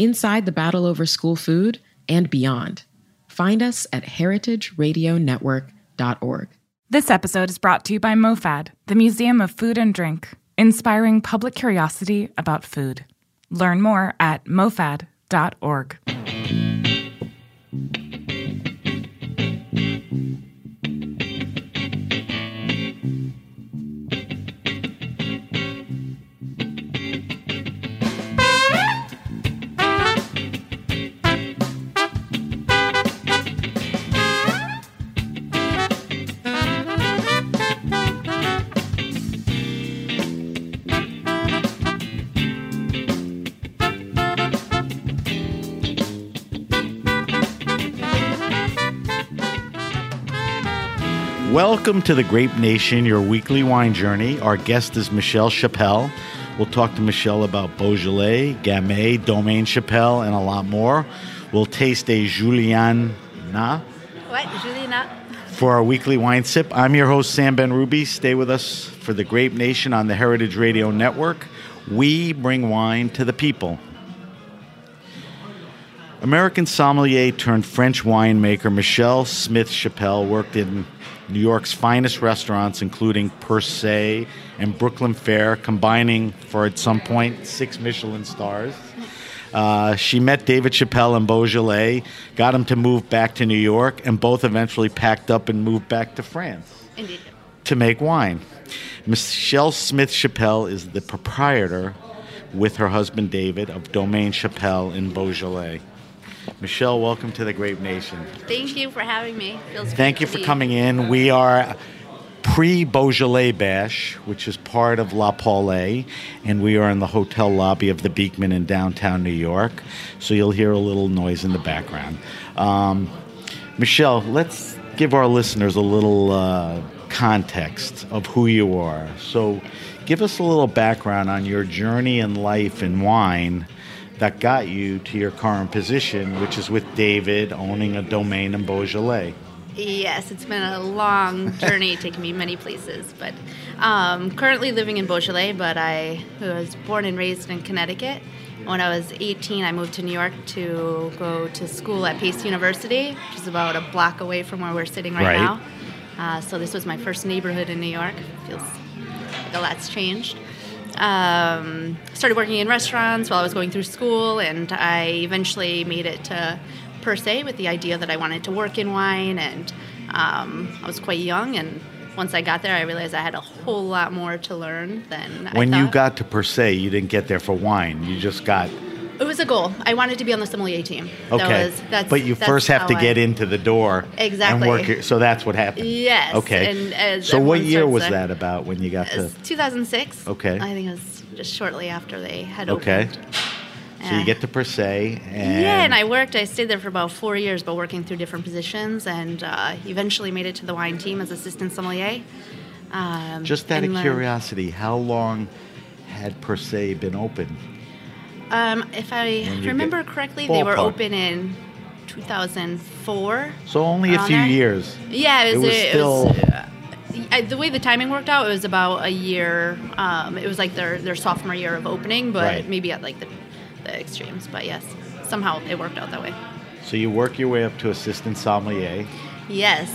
inside the battle over school food, and beyond. Find us at heritageradionetwork.org. This episode is brought to you by MoFad, the Museum of Food and Drink, inspiring public curiosity about food. Learn more at mofad.org. Welcome to the Grape Nation, your weekly wine journey. Our guest is Michele Chapel. We'll talk to Michele about Beaujolais, Gamay, Domaine Chapel, and a lot more. We'll taste a Juliana What? Juliana? for our weekly wine sip. I'm your host, Sam Benrubi. Stay with us for the Grape Nation on the Heritage Radio Network. We bring wine to the people. American sommelier turned French winemaker Michele Smith Chapel worked in New York's finest restaurants, including Per Se and Brooklyn Fare, combining for at some point six Michelin stars. Uh, she met David Chapel in Beaujolais, got him to move back to New York, and both eventually packed up and moved back to France Indeed. to make wine. Michele Smith Chapel is the proprietor with her husband David of Domaine Chapel in Beaujolais. Michele, welcome to the Grape Nation. Thank you for having me. Feels Thank you for coming in. We are pre Beaujolais Bash, which is part of La Paulée, and we are in the hotel lobby of the Beekman in downtown New York. So you'll hear a little noise in the background. Um, Michele, let's give our listeners a little uh, context of who you are. So give us a little background on your journey in life in wine that got you to your current position, which is with David owning a domain in Beaujolais. Yes, it's been a long journey, taking me many places. But um, currently living in Beaujolais, but I was born and raised in Connecticut. When I was 18, I moved to New York to go to school at Pace University, which is about a block away from where we're sitting right, Right. now. Uh, so this was my first neighborhood in New York. Feels like a lot's changed. Um, started working in restaurants while I was going through school, and I eventually made it to Per Se with the idea that I wanted to work in wine. And um, I was quite young, and once I got there, I realized I had a whole lot more to learn than When you got to Per Se, you didn't get there for wine. You just got It was a goal. I wanted to be on the sommelier team. okay. That was, that's, but you that's first have to get I- into the door Exactly. and work. Your, so that's what happened. Yes, Okay. and as so what year was there- that about when you got to? 2006. Okay. I think it was just shortly after they had Okay. opened. Okay. So you get to Per Se, and yeah, and I worked. I stayed there for about four years, but working through different positions, and uh, eventually made it to the wine team as assistant sommelier. Um, just out of learned- curiosity, how long had Per Se been open? Um, if I remember correctly, they were open in 2004. So only a few years. Yeah, it was, It was it still was, uh, I, the way the timing worked out, it was about a year. Um, it was like their their sophomore year of opening, but Right. maybe at like the, the extremes. But yes, somehow it worked out that way. So you work your way up to assistant sommelier. Yes,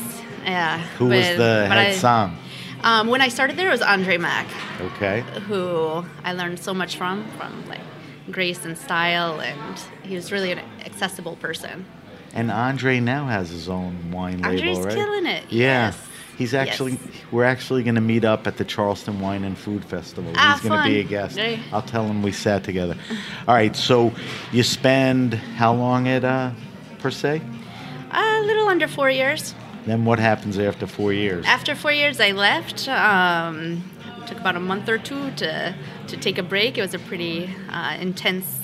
yeah. Who was the head I- som? Um, when I started there, it was Andre Mack, Okay. who I learned so much from, from like grace and style, and he was really an accessible person. And Andre now has his own wine label, right? Andre's killing it, Yeah. yes. He's actually, Yes. we're actually going to meet up at the Charleston Wine and Food Festival. Ah, He's going to be a guest. Great. I'll tell him we sat together. All right. So you spend how long at uh, per se? A little under four years. Then what happens after four years? After four years, I left. Um, took about a month or two to to take a break. It was a pretty uh, intense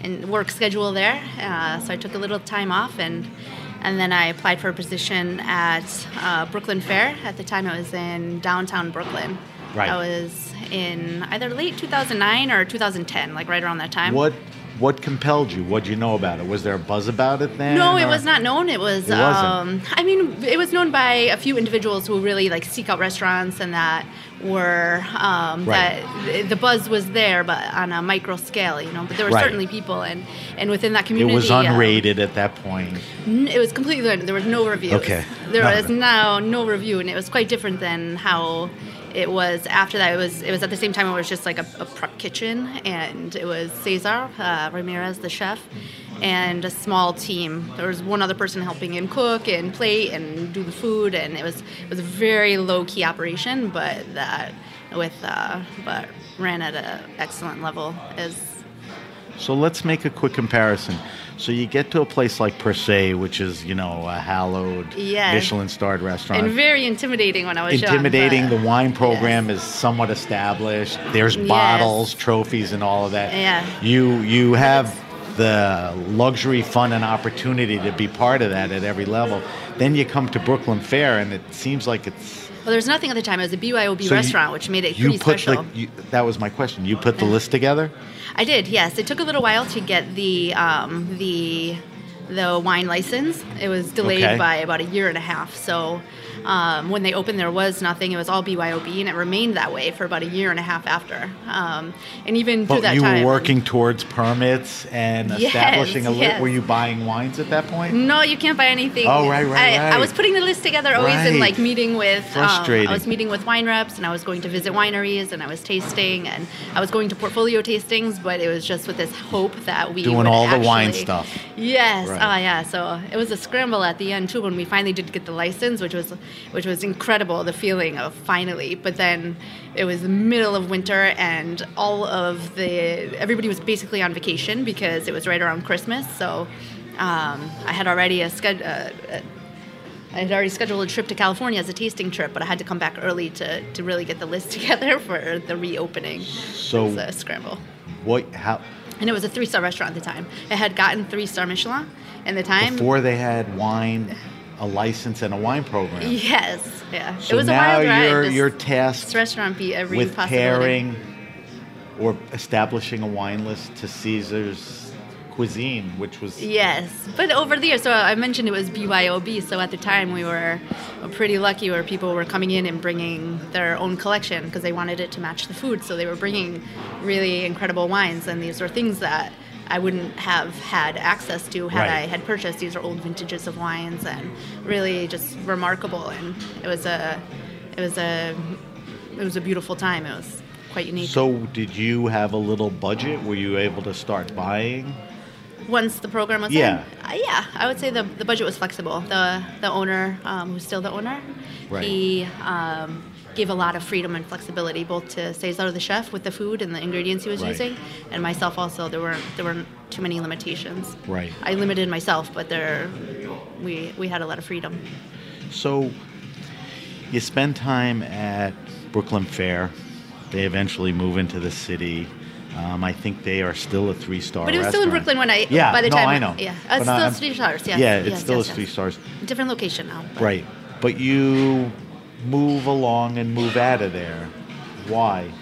in work schedule there, uh, so I took a little time off and. And then I applied for a position at uh, Brooklyn Fare. At the time, I was in downtown Brooklyn. Right. I was in either late 2009 or 2010, like right around that time. What what compelled you? What did you know about it? Was there a buzz about it then? No, it or- was not known. It was. It wasn't? Um, I mean, it was known by a few individuals who really like seek out restaurants and that were um, Right. that the buzz was there, but on a micro scale, you know. But there were Right. certainly people, and and within that community, It was um, unrated at that point. N- It was completely there was no reviews. Okay. There No, was no. now no review, and it was quite different than how it was after that. It was it was at the same time it was just like a, a prep kitchen, and it was Cesar uh, Ramirez, the chef, and a small team. There was one other person helping him cook and plate and do the food, and it was it was a very low key operation, but that with uh, but ran at an excellent level as So let's make a quick comparison. So you get to a place like Per Se, which is you know a hallowed Yes. Michelin starred restaurant. and very intimidating when I was young, Intimidating. but- the wine program Yes. is somewhat established. There's Yes. bottles, trophies, and all of that. Yeah. You you have the luxury, fun, and opportunity to be part of that at every level. Then you come to Brooklyn Fare, and it seems like it's Well, there's nothing at the time. It was a BYOB So you- restaurant, which made it you pretty put special. the. You, that was my question. You put the list together. I did, yes. It took a little while to get the um, the the wine license. It was delayed Okay. by about a year and a half. So um, when they opened, there was nothing. It was all BYOB, and it remained that way for about a year and a half after. Um, and even through But that you time, were working towards permits and Yes, establishing a list. yes. Were you buying wines at that point? No, you can't buy anything. Oh, right, right, I, I was putting the list together always in like meeting with. Um, Frustrating. I was meeting with wine reps, and I was going to visit wineries, and I was tasting, and I was going to portfolio tastings, but it was just with this hope that we Doing all the wine stuff. Yes. Right. Oh, yeah. So it was a scramble at the end too when we finally did get the license, which was which was incredible. The feeling of finally, but then it was the middle of winter, and all of the everybody was basically on vacation because it was right around Christmas. So um, I had already a sched- uh, uh, I had already scheduled a trip to California as a tasting trip, but I had to come back early to, to really get the list together for the reopening. So- it was a scramble. What? How? And it was a three star restaurant at the time. It had gotten three star Michelin in the time. Before they had wine, a license, and a wine program. Yes, yeah. So it was a now wild ride. you're This- you're tasked restaurant beat every with pairing or establishing a wine list to Cesar's cuisine, which was Yes, but over the years, so I mentioned it was BYOB. So at the time, we were pretty lucky where people were coming in and bringing their own collection because they wanted it to match the food. So they were bringing really incredible wines, and these were things that I wouldn't have had access to had Right. I had purchased. These are old vintages of wines, and really just remarkable. And it was a, it was a, it was a beautiful time. It was quite unique. So, did you have a little budget? Were you able to start buying? Once the program was Yeah. in, uh, yeah, I would say the, the budget was flexible. The the owner, um, who's still the owner, Right. he um, gave a lot of freedom and flexibility both to Cesar the chef with the food and the ingredients he was Right. using, and myself also. There weren't there weren't too many limitations. Right. I limited myself, but there we we had a lot of freedom. So, you spend time at Brooklyn Fare. They eventually move into the city. Um, I think they are still a three-star. But it was still in. Brooklyn when I Yeah, by the no, time I know. yeah, it's still I'm- three stars. Yes, Yeah, it's yes, still yes. three stars. Different location now. but- Right. But you move along and move out of there. Why?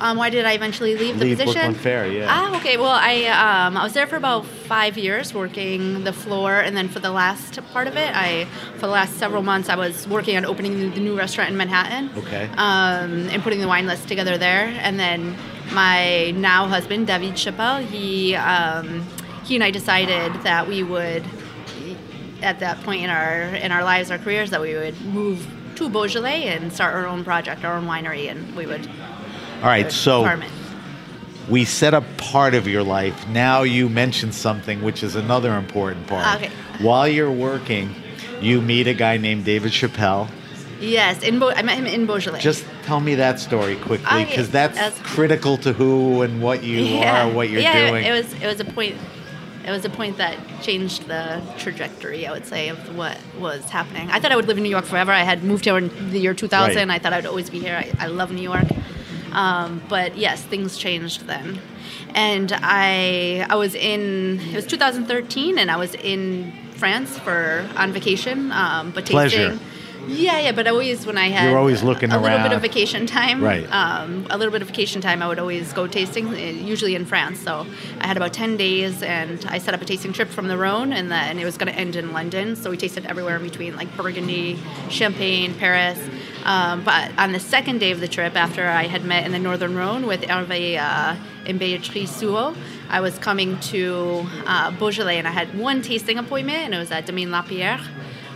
Um, why did I eventually leave the Leave position? Brooklyn Fare, yeah. Ah, okay. Well, I um, I was there for about five years, working the floor, and then for the last part of it, I for the last several months, I was working on opening the new restaurant in Manhattan. Okay. Um, and putting the wine list together there, and then my now husband David Chapel, he um, he and I decided that we would at that point in our in our lives, our careers, that we would move to Beaujolais and start our own project, our own winery, and we would All right, uh, so farm it. we set up part of your life. Now you mentioned something which is another important part. Okay. While you're working, you meet a guy named David Chapel. Yes, in Beau- I met him in Beaujolais. Just tell me that story quickly, Okay, because that's that's- critical to who and what you are, what you're yeah, doing. It was it was a point. It was a point that changed the trajectory, I would say, of what was happening. I thought I would live in New York forever. I had moved here in the year 2000. Right. I thought I'd always be here. I, I love New York. Um, but yes, things changed then. And I I was in it was 2013, and I was in France for on vacation, um, but Pleasure. Yeah, yeah, but always when I had You're always looking a little bit of vacation time, Right. Um, a little bit of vacation time, I would always go tasting, uh, usually in France. So I had about ten days, and I set up a tasting trip from the Rhone, and then it was going to end in London. So we tasted everywhere in between, like Burgundy, Champagne, Paris. Um, but on the second day of the trip, after I had met in the Northern Rhone with Hervé uh, and Beatrice Souhaut, I was coming to uh, Beaujolais, and I had one tasting appointment, and it was at Domaine Lapierre.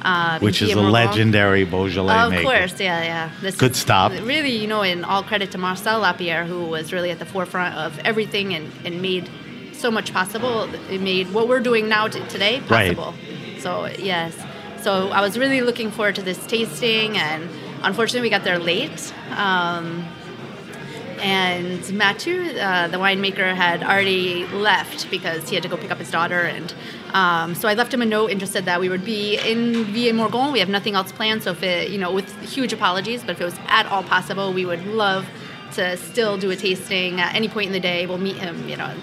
Uh, which is a legendary Beaujolais Of maker. course, yeah, yeah. This Good stop. Really, you know, in all credit to Marcel Lapierre, who was really at the forefront of everything and, and made so much possible. It made what we're doing now t- today Right. possible. So yes, so I was really looking forward to this tasting, and unfortunately, we got there late. Um, and Mathieu, uh, the winemaker, had already left because he had to go pick up his daughter. And um, so I left him a note and just said that we would be in Villié-Morgon. We have nothing else planned. So if it, you know, with huge apologies, but if it was at all possible, we would love to still do a tasting at any point in the day. We'll meet him, you know.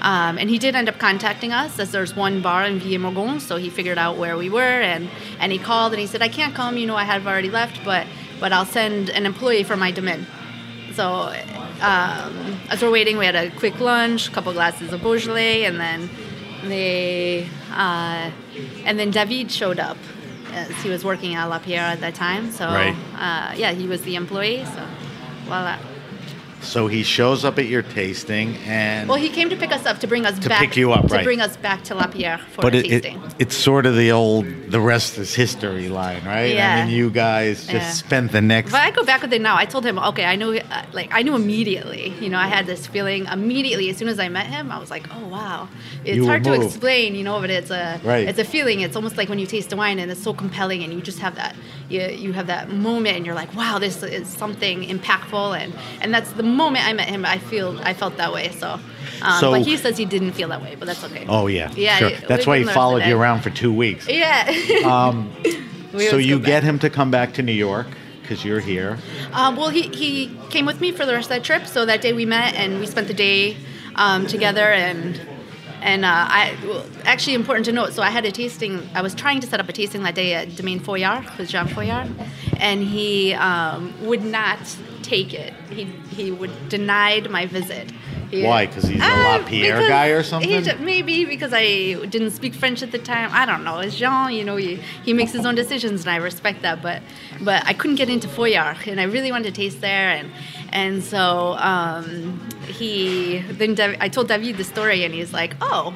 Um, and he did end up contacting us as there's one bar in Villié-Morgon, so he figured out where we were and, and he called and he said, I can't come, you know, I have already left, but but I'll send an employee for my domain. So um, as we're waiting, we had a quick lunch, a couple glasses of Beaujolais, and then they uh, and then David showed up. As he was working at Lapierre at that time, so Right. uh, yeah, he was the employee. So voila. So he shows up at your tasting, and Well, he came to pick us up to bring us back To back pick you up, right? to right. bring us back to Lapierre for but a it, it, it's sort of the old the rest is history line, right? Yeah. I mean, you guys just Yeah. spent the next But I go back with it now. I told him, okay, I knew, uh, like, I knew immediately. You know, I had this feeling immediately as soon as I met him. I was like, oh wow, it's You hard to moved. explain, you know, but it's a, Right. it's a feeling. It's almost like when you taste a wine and it's so compelling, and you just have that, you, you have that moment, and you're like, wow, this is something impactful, and and that's the moment I met him. I feel, I felt that way. So, um, So- but he says he didn't feel that way, but that's okay. Oh yeah, Yeah, sure. it- That's why he followed you around for two weeks. Yeah. Um, We so you get him to come back to New York because you're here. Um, well, he, he came with me for the rest of that trip. So that day we met and we spent the day um, together. And and uh, I well, actually important to note. So I had a tasting. I was trying to set up a tasting that day at Domaine Foillard with Jean Foillard, and he um, would not take it. He he would denied my visit. He- Why? 'Cause he's a Uh, La Pierre guy or something? ju- maybe because I didn't speak French at the time. I don't know. It's Jean, you know, he, he makes his own decisions, and I respect that. But but I couldn't get into Foillard, and I really wanted to taste there, and and so um, he then I told David the story, and he's like, oh.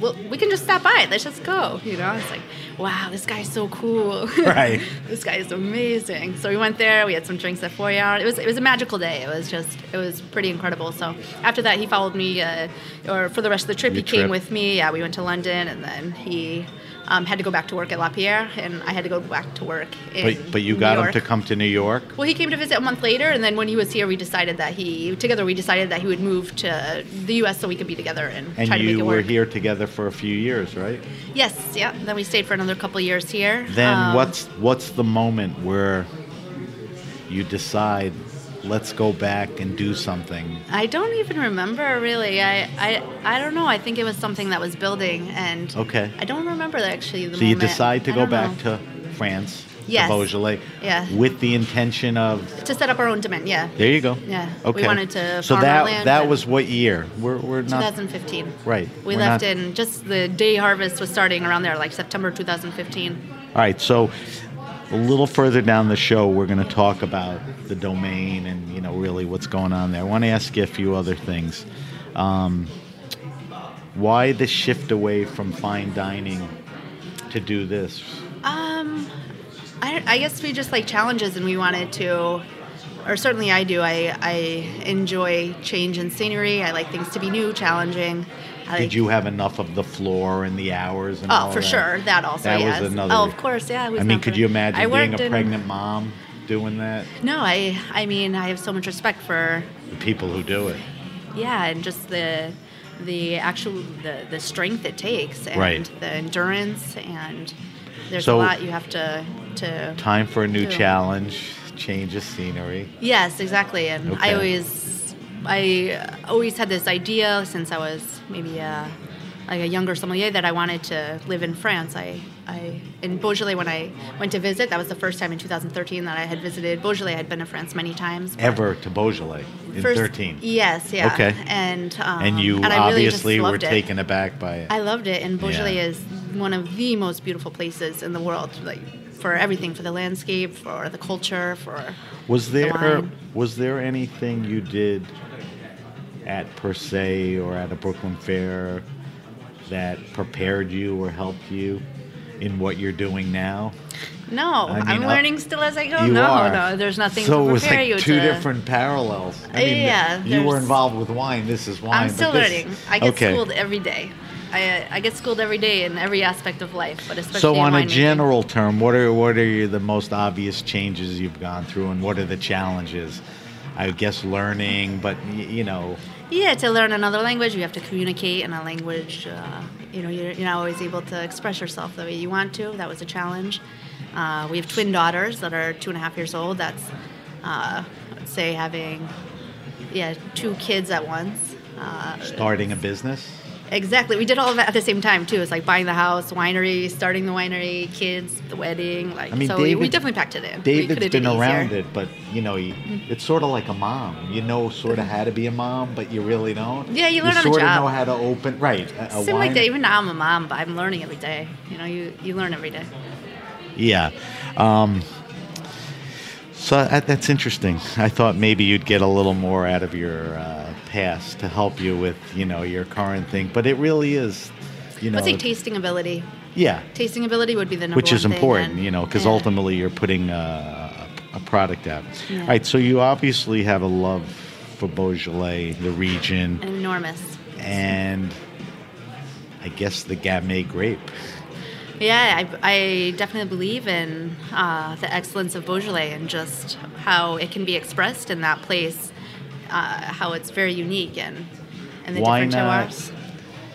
Well, we can just stop by. Let's just go. You know, it's like, wow, this guy's so cool. Right. this guy is amazing. So we went there. We had some drinks at Foillard. It was it was a magical day. It was just it was pretty incredible. So after that, he followed me, uh, or for the rest of the trip, Your he came with me. Yeah, we went to London, and then he um, had to go back to work at Lapierre, and I had to go back to work. In But but you New got him to come to New York. Well, he came to visit a month later, and then when he was here, we decided that he together we decided that he would move to the U.S. so we could be together and, And try to make it work. And you were here together for a few years, right? Yes, yeah. Then we stayed for another couple years here. Then Um, what's what's the moment where you decide, let's go back and do something? I don't even remember really. I, I I don't know. I think it was something that was building, and Okay. I don't remember actually the So you decide to I go back know. to France. Yes. to Beaujolais. Yeah. With the intention of to set up our own domain. Yeah. there you go. Yeah. Okay. We wanted to So that that was what year? We're we're not 2015. right. We we're left not- in just the day harvest was starting around there, like September 2015. All right, so a little further down the show, we're going to talk about the domain and you know really what's going on there. I want to ask you a few other things. Um, why the shift away from fine dining to do this? Um, I, I guess we just like challenges, and we wanted to, or certainly I do. I I enjoy change and scenery. I like things to be new, challenging. I Did you have enough of the floor and the hours and oh, all Oh, for that? sure. That also. That yes. was another. Oh, of course. Yeah. Was I mean, could you imagine I being a in- pregnant mom doing that? No, I. I mean, I have so much respect for The people who do it. yeah, and just the the actual the the strength it takes and Right. the endurance and there's So- a lot you have to to Time for a new do. challenge, change of scenery. Yes, exactly. And Okay. I always, I always had this idea since I was maybe a, like a younger sommelier that I wanted to live in France. I, I in Beaujolais when I went to visit, that was the first time in 2013 that I had visited Beaujolais. I'd been to France many times. Ever to Beaujolais in first- 13. Yes, yeah. Okay. And um, and you I really obviously were loved it. taken aback by it. I loved it, and Beaujolais Yeah. is one of the most beautiful places in the world. Like for everything, for the landscape, for the culture, for Was the there wine. was there anything you did at Per Se or at a Brooklyn Fare that prepared you or helped you in what you're doing now? No, I mean, uh, learning still as I go. no, are. no, there's nothing So to it was prepare like you two to. different parallels. I mean, Yeah, you were involved with wine. This is wine. I'm still this- learning. I get okay. schooled every day. I, I get schooled every day in every aspect of life, but especially So, in on a general term, what are what are the most obvious changes you've gone through, and what are the challenges? I guess learning, but y- you know, Yeah, to learn another language, you have to communicate in a language. Uh, you know, you're, you're not always able to express yourself the way you want to. That was a challenge. Uh, we have twin daughters that are two and a half years old. That's, uh, say, having, yeah, two kids at once. Uh, starting a business. Exactly. We did all of that at the same time too. It's like buying the house, winery, starting the winery, kids, the wedding. Like I mean, so, we, we definitely packed it in. David's been around it, but you know, you, it's sort of like a mom. You know, sort of how to be a mom, but you really don't. Yeah, you learn on the job. sort of know how to open right. A, a like that. Even now, I'm a mom, but I'm learning every day. You know, you you learn every day. Yeah. Um, so that, that's interesting. I thought maybe you'd get a little more out of your uh, past to help you with, you know, your current thing. But it really is, you know, Let's say tasting ability. yeah, Tasting ability would be the number which is important, you know, because yeah. ultimately you're putting uh, a product out. Yeah. All right. So you obviously have a love for Beaujolais, the region, enormous. and I guess the Gamay grape. Yeah, I, I definitely believe in uh, the excellence of Beaujolais and just how it can be expressed in that place, uh, how it's very unique and and the Why different not? terroirs.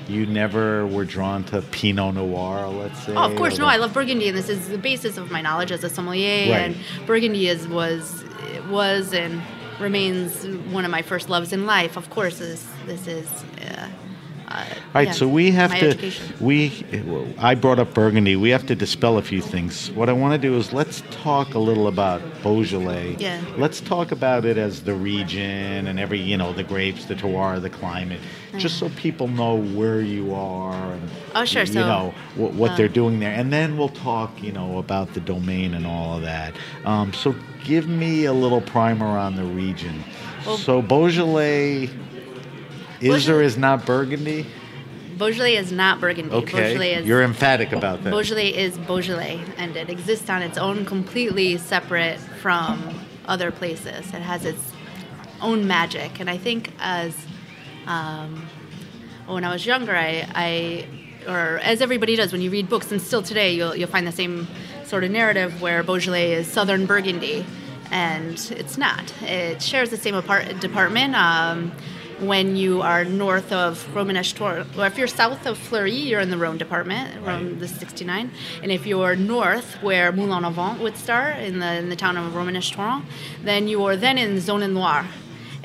You never were drawn to Pinot Noir, let's say. Oh, of course, no. I love Burgundy, and this is the basis of my knowledge as a sommelier. Right. And Burgundy is was was and remains one of my first loves in life. Of course, this this is. Uh, uh, All right, yeah, so we have to. education. We, I brought up Burgundy. We have to dispel a few things. What I want to do is let's talk a little about Beaujolais. Yeah. Let's talk about it as the region and every, you know, the grapes, the terroir, the climate, just so people know where you are and Oh, sure, you so, know what, what uh, they're doing there, and then we'll talk, you know, about the domain and all of that. Um, so give me a little primer on the region. Well- so Beaujolais. Is or is not Burgundy? Beaujolais is not Burgundy. Okay, is you're emphatic about that. Beaujolais is Beaujolais, and it exists on its own, completely separate from other places. It has its own magic, and I think as um, when I was younger, I, I, or as everybody does when you read books, and still today, you'll you'll find the same sort of narrative where Beaujolais is Southern Burgundy, and it's not. It shares the same apart- department. Um, when you are north of Romanèche Tour, or if you're south of Fleurie, you're in the Rhone department, Rhone the 69. And if you're north, where Moulin-à-Vent would start, in the in the town of Romanèche Tour, then you are then in Saône-et-Loire.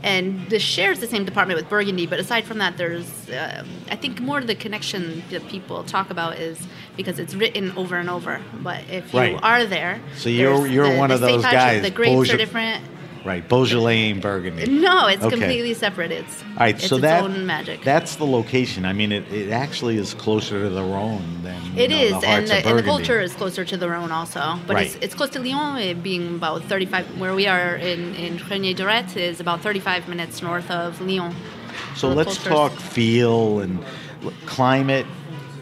and this shares the same department with Burgundy. But aside from that, there's uh, I think more of the connection that people talk about is because it's written over and over. But if you are there, So you're- you're the- one the of those guys, The grapes are different. Right, Beaujolais Burgundy. No, it's Okay. completely separate. It's All right, it's so its that own magic. that's the location. I mean, it, it actually is closer to the Rhone than It know, is, the and the, and the culture is closer to the Rhone also. But it's, Right. it's close to Lyon, it being about 35, where we are in, in Régnié-Durette is about 35 minutes north of Lyon. So the let's talk feel and climate,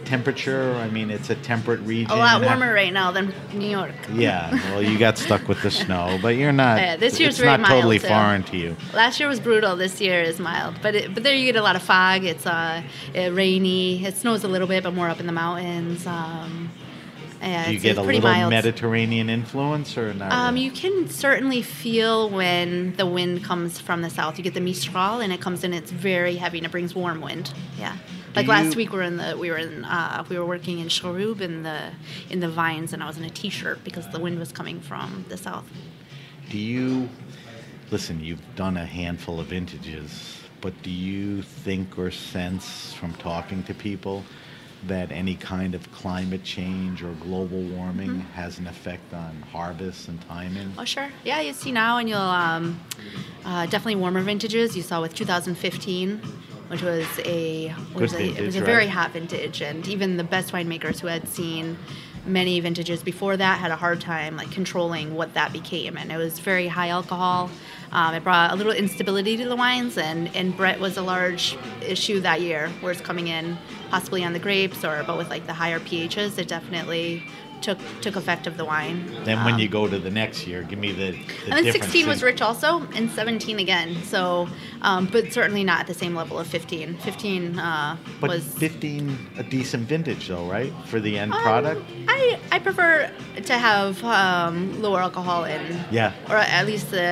temperature. I mean, it's a temperate region. A lot warmer right now than New York. Yeah, well, you got stuck with the snow, but you're not. Yeah, this year's it's very not mild, totally too. foreign to you. Last year was brutal. This year is mild, but it, but there you get a lot of fog. It's uh, uh, rainy. It snows a little bit, but more up in the mountains. Um, yeah, Do you get a little mild. Mediterranean influence or not? Um, really? you can certainly feel when the wind comes from the south. You get the mistral, and it comes in. It's very heavy, and it brings warm wind. Yeah, like last week we were in the we were in uh, we were working in Cherub in the in the vines, and I was in a t-shirt because the wind was coming from the south. Do you listen? You've done a handful of vintages, but do you think or sense from talking to people that any kind of climate change or global warming Mm-hmm. has an effect on harvests and timing? Oh sure, yeah, you see now, and you'll um, uh, definitely warmer vintages. You saw with 2015. Which was a was a, it was a right? very hot vintage, and even the best winemakers who had seen many vintages before that had a hard time like controlling what that became, and it was very high alcohol. Um, it brought a little instability to the wines, and and Brett was a large issue that year, where it's coming in possibly on the grapes or but with like the higher pHs, it definitely took took effect of the wine. Then when Um, you go to the next year, give me the, the and then 16 was rich also, and 17 again. So, um, but certainly not at the same level of 15. 15 uh, But was. 15, a decent vintage though, right? For the end Um, product? I, I prefer to have um, lower alcohol in, Yeah. or at least the.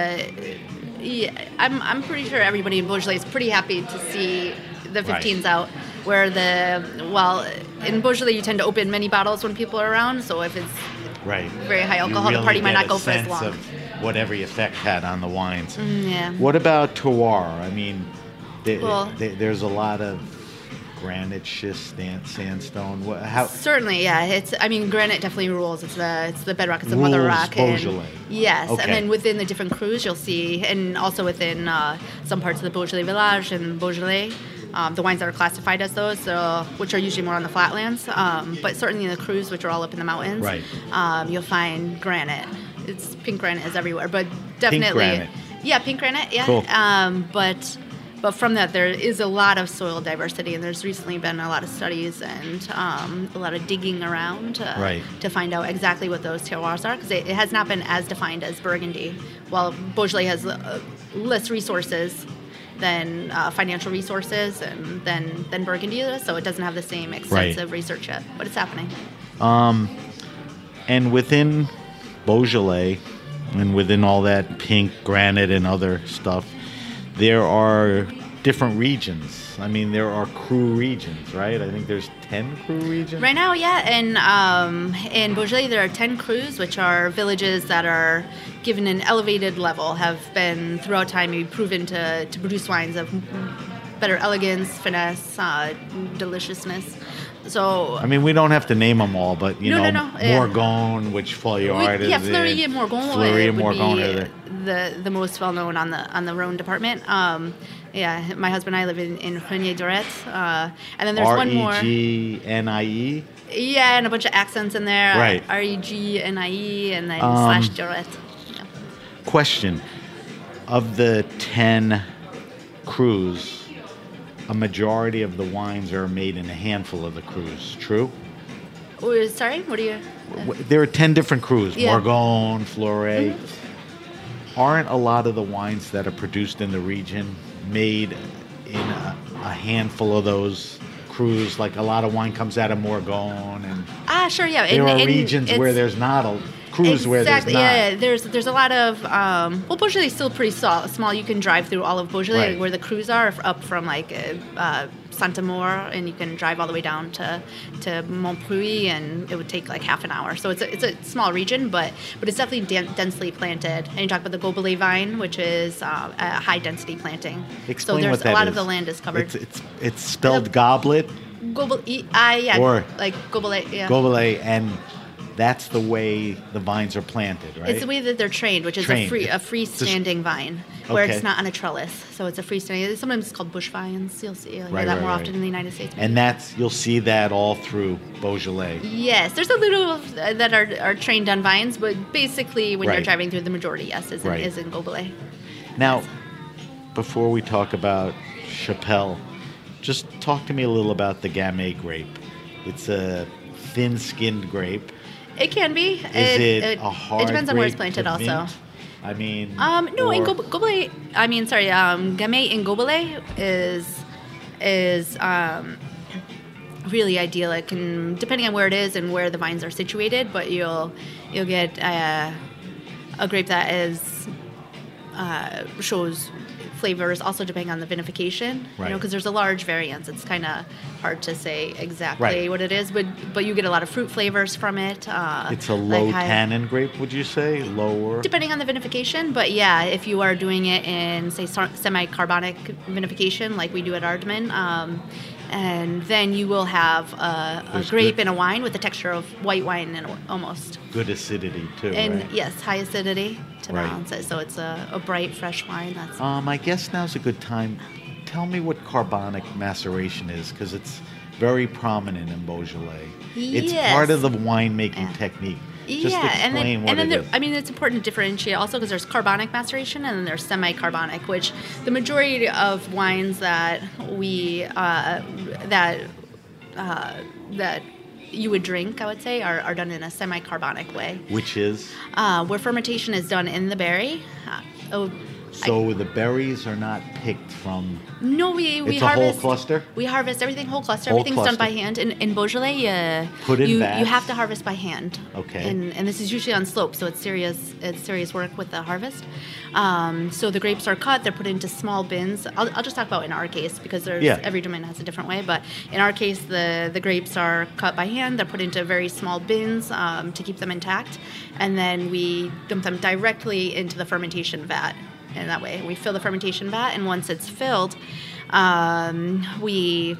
Yeah, I'm, I'm pretty sure everybody in Beaujolais is pretty happy to see the Right. 15s out. Where the well in Beaujolais you tend to open many bottles when people are around. So if it's Right. very high alcohol, the party might not go for as long. Of what every effect had on the wines. yeah. What about terroir? I mean, the- Well- the- there's a lot of granite, schist, sand, sandstone. What, how? Certainly, yeah. It's I mean, granite definitely rules. It's the it's the bedrock. It's the mother rock. Beaujolais. And, yes, Okay. and then within the different crus, you'll see, and also within uh, some parts of the Beaujolais Village and Beaujolais, um, the wines that are classified as those, so, which are usually more on the flatlands. Um, but certainly in the crus, which are all up in the mountains, Right. um, you'll find granite. It's pink granite is everywhere, but definitely, granite. yeah, pink granite, yeah. Cool. Um, but but from that there is a lot of soil diversity, and there's recently been a lot of studies and um, a lot of digging around uh, Right. to find out exactly what those terroirs are, because it, it has not been as defined as Burgundy. While Beaujolais has uh, less resources than uh, financial resources and than than Burgundy does, so it doesn't have the same extensive research yet, but it's happening. Um, And within Beaujolais, and within all that pink granite and other stuff, there are different regions. I mean, there are cru regions, right? I think there's ten cru regions. Right now, yeah, and um, in Beaujolais there are ten crus, which are villages that are given an elevated level, have been throughout time proven to, to produce wines of better elegance, finesse, uh, deliciousness. So I mean, we don't have to name them all, but you No, know, no, no, yeah. Morgon, which Foillard we, is yeah, in. Fleurie and Morgon Fleurie and Morgon are the the most well known on the on the Rhone department. Um, yeah, my husband and I live in in Régnié uh, and then there's R one E more. G N I E. Yeah, and a bunch of accents in there. Right. R E G N I E and then Um, slash Durette. Question: Of the ten crus, a majority of the wines are made in a handful of the crus. True. Oh, sorry, what are you? W- There are 10 different crus Yeah. Mm-hmm. Morgon, Fleurie. Aren't a lot of the wines that are produced in the region made in a, a handful of those crus? Like a lot of wine comes out of Morgon, and Ah, sure, yeah. there and- are and regions where there's not a crus where there's exactly, not. yeah. There's there's a lot of um, well, Beaujolais is still pretty small. Small, you can drive through all of Beaujolais Right. where the crus are, up from like uh, uh, Saint-Amour, and you can drive all the way down to to Mont Brouilly, and it would take like half an hour. So it's a, it's a small region, but but it's definitely den- densely planted. And you talk about the Gobelet vine, which is uh, a high density planting. Explain so there's what that a lot is. of the land is covered. It's it's, it's spelled goblet, Gobel, e- uh, yeah, Or- like Gobelet, yeah. gobelet, and that's the way the vines are planted, right? It's the way that they're trained, which is Trained. a free a freestanding vine, where Okay. it's not on a trellis. So it's a freestanding. Sometimes it's called bush vines. You'll see you'll hear Right, that right, more right. often in the United States. and that's you'll see that all through Beaujolais. yes, there's a little uh, that are, are trained on vines, but basically when you're driving through, the majority, yes, is in, is in Gobelet. Now, before we talk about Chapel, just talk to me a little about the Gamay grape. It's a thin-skinned grape. It can be. Is it, a hard It depends on where it's planted, also. I mean, Um, no, in or- Gob- Gobelet, I mean, sorry, um, Gamay in Gobelet is is um, really ideal. It can, depending on where it is and where the vines are situated, but you'll you'll get uh, a grape that is uh, shows flavors also depending on the vinification. You know, because there's a large variance. It's kind of hard to say exactly Right. what it is, but but you get a lot of fruit flavors from it. Uh, it's a like low high- tannin grape, would you say? Lower? depending on the vinification but yeah if you are doing it in say semi-carbonic vinification like we do at ardman um, and then you will have a, a grape good- and a wine with the texture of white wine and almost Good acidity, too, and right? yes high acidity to Right. balance it so it's a, a bright fresh wine that's Um, I guess now's a good time. Tell me what carbonic maceration is, because it's very prominent in Beaujolais. Yes. It's part of the winemaking Yeah. technique. Yeah, and then, and then it there, is. I mean, it's important to differentiate also because there's carbonic maceration and then there's semi-carbonic, which the majority of wines that we uh, that uh, that you would drink, I would say, are, are done in a semi-carbonic way, Which is uh, where fermentation is done in the berry. Uh, oh, so the berries are not picked from. no, we we It's a whole cluster? We harvest everything whole cluster. Whole Everything's done by hand. In, in Beaujolais, uh, Put in you you have to harvest by hand. Okay. And and this is usually on slope, so it's serious it's serious work with the harvest. Um, so the grapes are cut. They're put into small bins. I'll, I'll just talk about in our case because there's Yeah. every domain has a different way. But in our case, the the grapes are cut by hand. They're put into very small bins um, to keep them intact, and then we dump them directly into the fermentation vat. And that way, we fill the fermentation vat, and once it's filled, um, we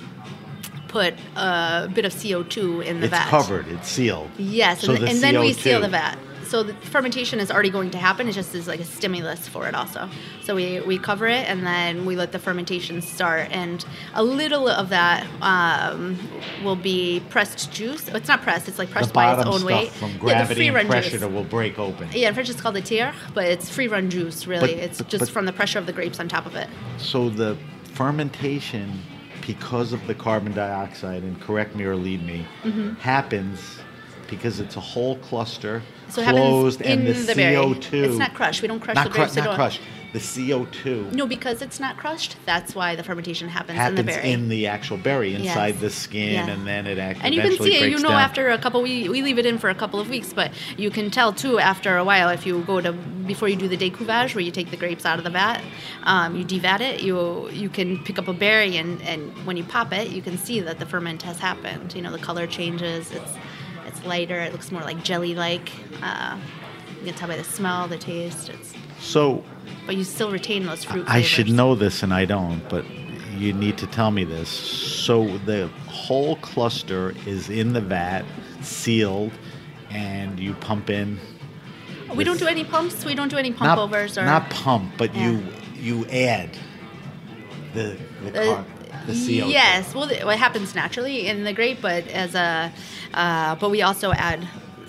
put a bit of CO2 in the It's vat. covered. It's sealed. Yes, So and, the and then we seal the vat. So the fermentation is already going to happen. It just is like a stimulus for it also. So we, we cover it and then we let the fermentation start. And a little of that um, will be pressed juice. It's not pressed. It's like The pressed by its own weight. from yeah, the gravity and pressure that will break open. Yeah, in French it's called a tiers, but it's free run juice. Really, But- it's but- just but- from the pressure of the grapes on top of it. So the fermentation, because of the carbon dioxide, and correct me or lead me, happens because it's a whole cluster. So closed, in and the, the. CO2. It's not crushed. We don't crush not the grapes. cru- not crushed. The CO2 No, because it's not crushed. That's why the fermentation happens, happens in the berry. in the actual berry, inside Yes. the skin, Yeah. and then it act- and you can see it. You know, down. after a couple, we we leave it in for a couple of weeks, but you can tell too after a while if you go to before you do the décuvage, where you take the grapes out of the vat, um, you devat it. You you can pick up a berry, and and when you pop it, you can see that the ferment has happened. You know, the color changes. It's it's lighter. It looks more like jelly-like. Uh, you can tell by the smell, the taste. It's So but you still retain those fruit. I should know this, and I don't, but you need to tell me this. So the whole cluster is in the vat, sealed, and you pump in. We don't do any pumps. We don't do any pump not, overs or not pump, but Yeah. you you add the the, car, the CO2. Yes, well, it, happens naturally in the grape, but as a, uh, but we also add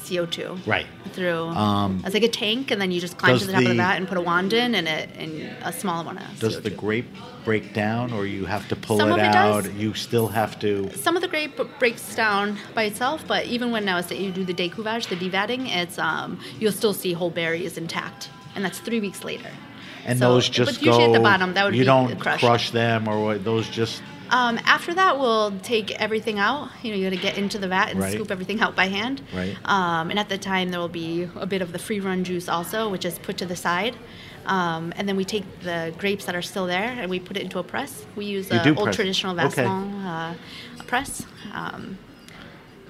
CO two. Right. Through Um, as like a tank, and then you just climb to the top of the- the vat and put a wand in, and it and a small one. of Does CO2. the grape break down, or you have to pull Some it of it out? does. You still have to. Some of the grape breaks down by itself, but even when now you do the décuvage, the devatting, it's um, you'll still see whole berries intact, and that's three weeks later. And So- those just but usually go. at the bottom, that would you don't crushed. crush them, or what, those just Um, after that, we'll take everything out. You know, you got to get into the vat and Right. scoop everything out by hand. Right. Um, and at the time, there will be a bit of the free run juice also, which is put to the side. Um, and then we take the grapes that are still there and we put it into a press. We use an old press. traditional Okay. Uh, press. Um,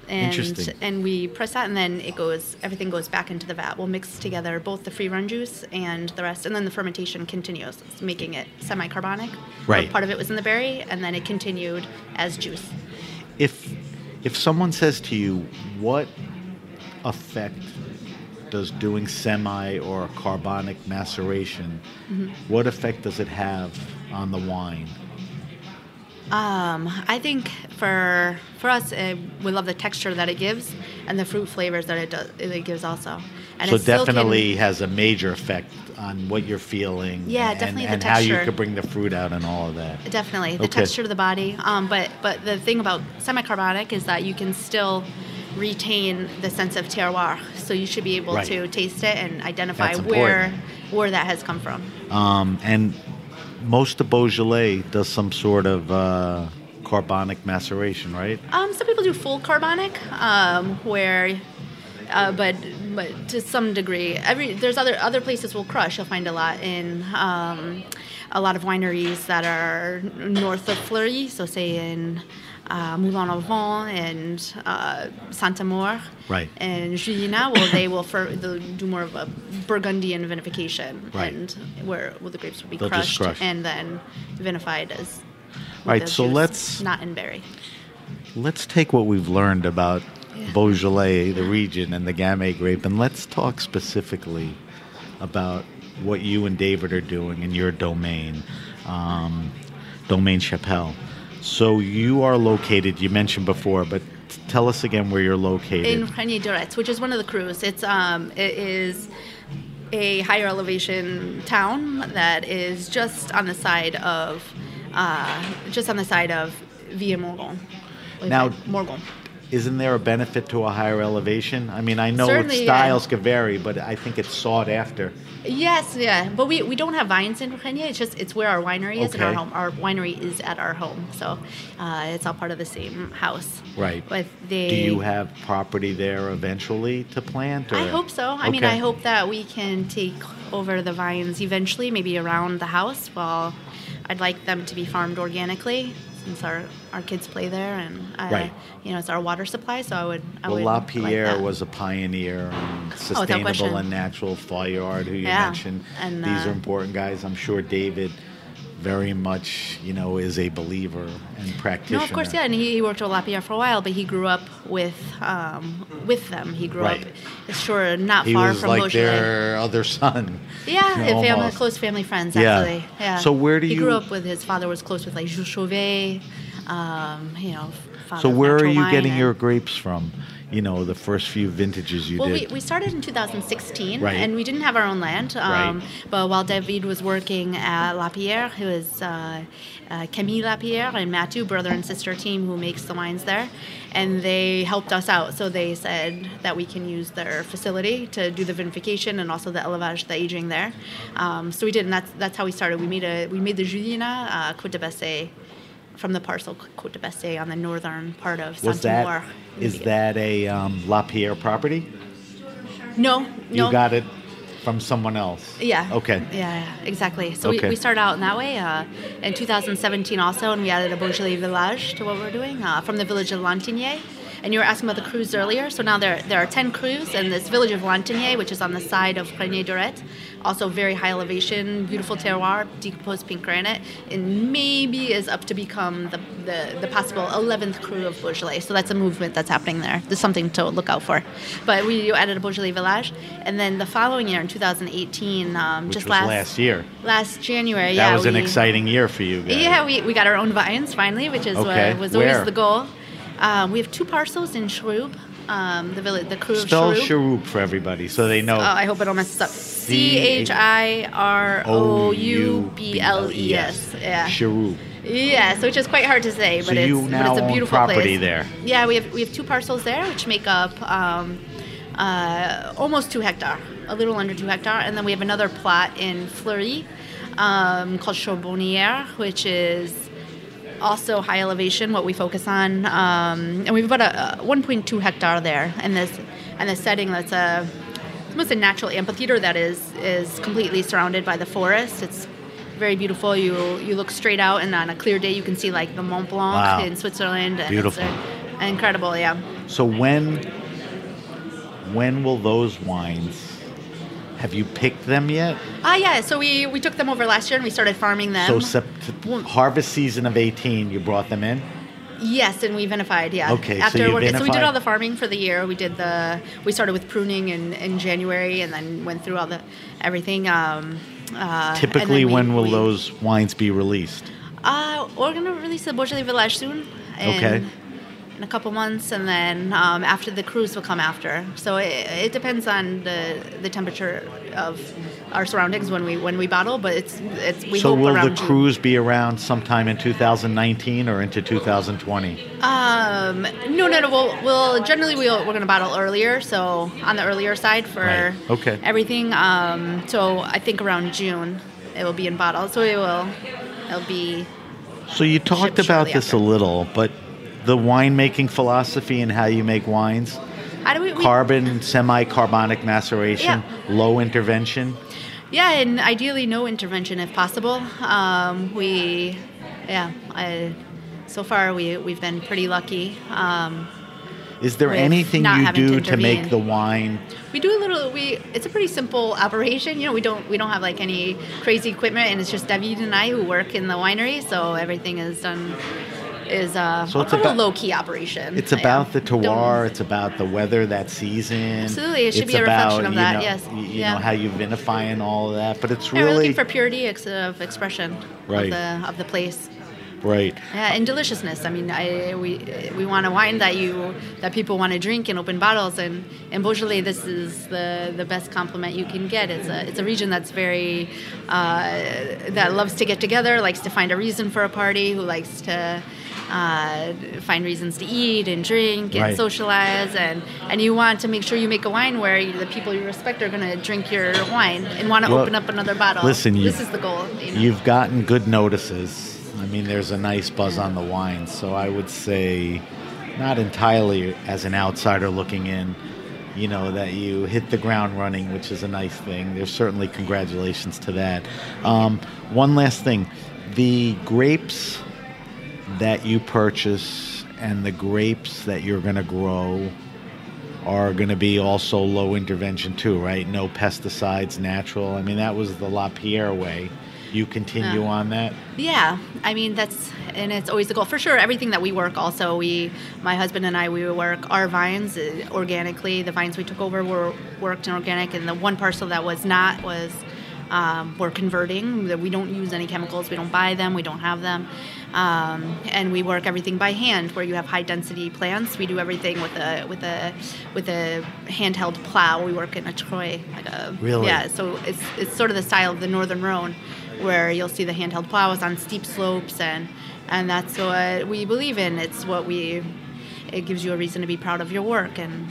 and, Interesting. and we press that, and then it goes. Everything goes back into the vat. We'll mix together both the free run juice and the rest, and then the fermentation continues, making it semi-carbonic. Right. Part of it was in the berry, and then it continued as juice. If if someone says to you, what effect does doing semi or carbonic maceration, Mm-hmm. what effect does it have on the wine? Um, I think for for us, uh, we love the texture that it gives and the fruit flavors that it does. It gives also. And so it still can- definitely has a major effect on what you're feeling. Yeah, and, definitely the and how you could bring the fruit out and all of that. Definitely the Okay. texture of the body. Um, but but the thing about semi-carbonic is that you can still retain the sense of terroir. So you should be able Right. to taste it and identify where where that has come from. Um, and most of Beaujolais does some sort of uh, carbonic maceration, right? Um, some people do full carbonic, um, where, uh, but but to some degree, every there's other other places will crush. You'll find a lot in um, a lot of wineries that are north of Fleurie. So say in uh, Moulin-à-Vent and uh, Saint-Amour, Right. and Juliénas, well, they will they'll do more of a Burgundian vinification, Right. and where, where the grapes will be They'll crushed and then vinified as. Right, so juice, let's- not in berry. Let's take what we've learned about Beaujolais, the region, and the Gamay grape, and let's talk specifically about what you and David are doing in your domain, um, Domaine Chapel. So you are located, you mentioned before, but t- tell us again where you're located. in Régnié-Durette, which is one of the crus. It's um, it is a higher elevation town that is just on the side of, uh, just on the side of Villié-Morgon. Now- Morgon. Isn't there a benefit to a higher elevation? I mean, I know Certainly, styles yeah. could vary, but I think it's sought after. Yes, yeah, but we, we don't have vines in Régnié. It's just it's where our winery is and our home. Our winery is at our home, so uh, it's all part of the same house. Right. But they. Do you have property there eventually to plant? Or? I hope so. I mean, I hope that we can take over the vines eventually, maybe around the house. Well, I'd like them to be farmed organically since our, our kids play there and uh, Right. you know it's our water supply. So I would I Well, would La like was a pioneer in sustainable question. and natural fire yard, who you Yeah, mentioned. and, These uh, are important guys. I'm sure David very much, you know, is a believer and practitioner. No, of course, yeah, and he, he worked with Lapierre for a while, but he grew up with um, with them. He grew Right. up, sure, not He far was from like Beaujolais. their other son. Yeah, you know, family, close family friends actually. Yeah. So where do he you- He grew up with his father was close with like Jules Chauvet, um, you know. Father So where are you getting and- your grapes from? You know, the first few vintages you did. Well, we, we started in 2016, Right. and we didn't have our own land. Um, Right. But while David was working at Lapierre, who is uh, uh, Camille Lapierre and Mathieu, brother and sister team, who makes the wines there, and they helped us out. So they said that we can use their facility to do the vinification and also the élevage, the aging there. Um, so we did, and that's that's how we started. We made a we made the Juliénas uh, Côte de Bessay from the parcel Côte de Bessay on the northern part of was that is that a um, Lapierre property? no no You got it from someone else. Yeah. Okay. Yeah, yeah, exactly. So Okay. we, we started out in that way. Uh, in 2017 also, and we added a Beaujolais village to what we're doing uh, from the village of Lantignié. And you were asking about the crus earlier. So now there, there are 10 crus in this village of Lantignié, which is on the side of Régnié-Durette. Also very high elevation, beautiful terroir, decomposed pink granite, and maybe is up to become the, the, the possible 11th cru of Beaujolais. So that's a movement that's happening there. There's something to look out for. But we added a Beaujolais village. And then the following year, in 2018, um, Which just was last, last year. last January, yeah. That yeah. was an exciting year for you guys. yeah, we, we got our own vines finally, which is Okay. what was Where? always the goal. Um, we have two parcels in Chiroubles, um, the village, the cru Spell of Chiroubles. For everybody so they know. Oh, I hope I don't mess up. C H I R O U B L E S. Yeah. Charoop. Yes, which is quite hard to say, So but it's you but it's a beautiful property place. there. Yeah, we have we have two parcels there, which make up um, uh, almost two hectare, a little under two hectare, and then we have another plot in Fleurie um, called Charbonnière, which is also high elevation, what we focus on, um, and we've about a, a 1.2 hectare there, and this and the setting that's a almost a natural amphitheater that is is completely surrounded by the forest. It's very beautiful. You you look straight out, and on a clear day, you can see like the Mont Blanc Wow. in Switzerland. and Beautiful. It's, uh, incredible, yeah. So when when will those wines? Have you picked them yet? Ah, yeah. So we we took them over last year, and we started farming them. So sept- harvest season of 18, you brought them in. Yes, and we vinified. Yeah. Okay, so After work- so we did all the farming for the year. We did the we started with pruning in, in January, and then went through all the everything. Um, uh, Typically, we- when will we- those wines be released? Uh, we're gonna release the Beaujolais Village soon. Okay. In a couple months, and then um, after the crus will come after. So it, it depends on the the temperature of our surroundings when we when we bottle, but it's it's we so hope will around the crus be around sometime in 2019 or into 2020? Um, no, no, no. We'll, we'll generally we'll, we're going to bottle earlier, so on the earlier side for Right. Okay. everything. Um, so I think around June it will be in bottle. So it will it'll be So you talked about this after. a little, but the winemaking philosophy and how you make wines, how do we, we carbon, semi-carbonic maceration, low intervention. yeah, and ideally no intervention if possible. Um, we yeah, I, so far we we've been pretty lucky. Um, Is there anything you do to to make the wine? We do a little. We it's a pretty simple operation. You know, we don't we don't have like any crazy equipment, and it's just David and I who work in the winery, so everything is done is uh, So a about- low key operation. It's Yeah. about the terroir. Don't- It's about the weather that season. Absolutely, it should it's be a reflection of that, know, yes. You Yeah. know how you vinify and all of that, but it's really looking for purity of expression Right. of the of the place. right. Yeah, and deliciousness. I mean, I, we we want a wine that you that people want to drink in open bottles, and in Beaujolais, this is the the best compliment you can get. It's a it's a region that's very uh, that loves to get together, likes to find a reason for a party, who likes to. Uh, find reasons to eat and drink and Right. socialize and and you want to make sure you make a wine where you, the people you respect are going to drink your wine and want to Well, open up another bottle. listen, you- this is the goal. You know? You've gotten good notices. I mean, there's a nice buzz on the wine, so I would say, not entirely as an outsider looking in, you know, that you hit the ground running, which is a nice thing. There's certainly congratulations to that. Um, one last thing the grapes that you purchase and the grapes that you're going to grow are going to be also low intervention too, right? No pesticides, natural. I mean, that was the Lapierre way. You continue Yeah. on that? Yeah, I mean that's and it's always the goal for sure. Everything that we work, also we, my husband and I, we work our vines uh, organically. The vines we took over were worked in organic, and the one parcel that was not was um, we're converting. That we don't use any chemicals. We don't buy them. We don't have them, um, and we work everything by hand. Where you have high density plants, we do everything with a with a with a handheld plow. We work in a Troy, like a Really? yeah. So it's it's sort of the style of the Northern Rhone, where you'll see the handheld plows on steep slopes, and and that's what we believe in. It's what we. It gives you a reason to be proud of your work, and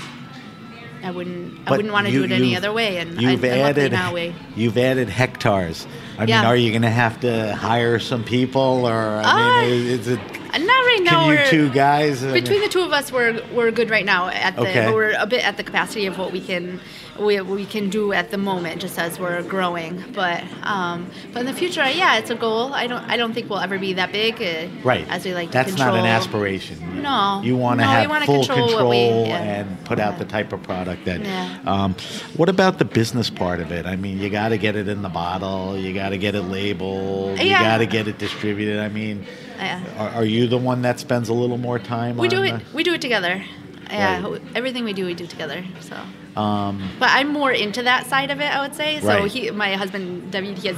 I wouldn't. I wouldn't want to do it any other way. And I, You've luckily added now we. you've added hectares. I mean, are you going to have to hire some people, or I Uh, mean, is it? Not right now. Can you we're, two guys? Between the two of us, we're we're good right now. At the Okay. we're a bit at the capacity of what we can we, we can do at the moment, just as we're growing. But um, but in the future, yeah, it's a goal. I don't I don't think we'll ever be that big. Uh, Right. As we like That's to control. not an aspiration. No. You want to No, have full control control, we- yeah. and put out the type of product that. Yeah. Um, what about the business part of it? I mean, you got to get it in the bottle. You got to get it labeled. You got to get it distributed. I mean, Yeah. are, are you the one that spends a little more time? We do the- it. We do it together. Yeah, Right. everything we do, we do together. So, Um, but I'm more into that side of it. I would say. So Right. he, my husband David, he has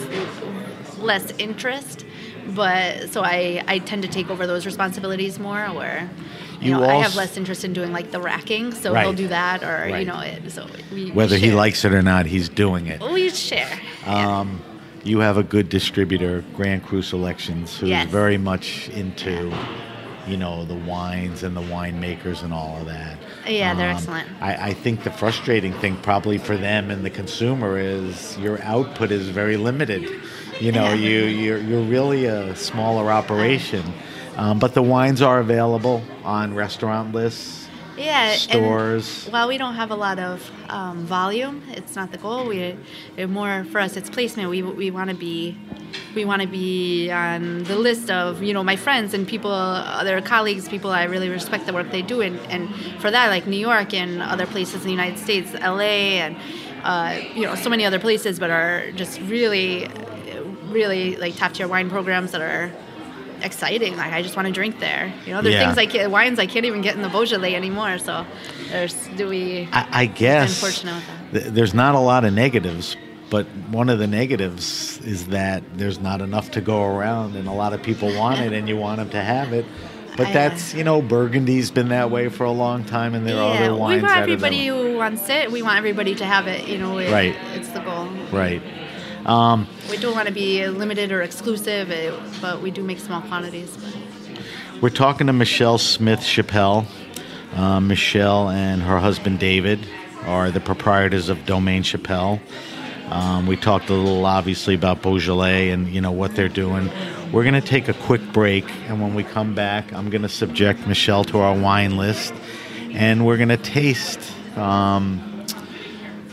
less interest, but so I, I tend to take over those responsibilities more. Where you, You know, I have less interest in doing like the racking, so Right. he'll do that, or Right. you know, it, so we we whether he likes it or not, he's doing it. we share. Yeah. You have a good distributor, Grand Cru Selections, who's Yes. very much into, you know, the wines and the winemakers and all of that. Yeah, they're Um, excellent. I, I think the frustrating thing probably for them and the consumer is your output is very limited. You know, Yeah. you you're, you're really a smaller operation. Um, but the wines are available on restaurant lists, yeah, and while we don't have a lot of um, volume, it's not the goal. We more for us. It's placement. We we want to be we want to be on the list of you know my friends and people, other colleagues, people I really respect the work they do, and, and for that like New York and other places in the United States, L.A. and uh, you know so many other places, but are just really really like top tier wine programs that are exciting. Like I just want to drink there. You know, there's Yeah. things can't, wines I can't even get in the Beaujolais anymore. So there's do we? I, I guess Unfortunate with that. th- there's not a lot of negatives, but one of the negatives is that there's not enough to go around, and a lot of people want it, and you want them to have it. But I- that's you know, Burgundy's been that way for a long time, and there are yeah, other we want everybody who wants it. We want everybody to have it. You know, Right. It's the goal. right. Um, We don't want to be limited or exclusive, eh, but we do make small quantities. We're talking to Michele Smith Chapel. Uh, Michele and her husband David are the proprietors of Domaine Chapel. Um, we talked a little, obviously, about Beaujolais and you know what they're doing. We're going to take a quick break, and when we come back, I'm going to subject Michele to our wine list, and we're going to taste um,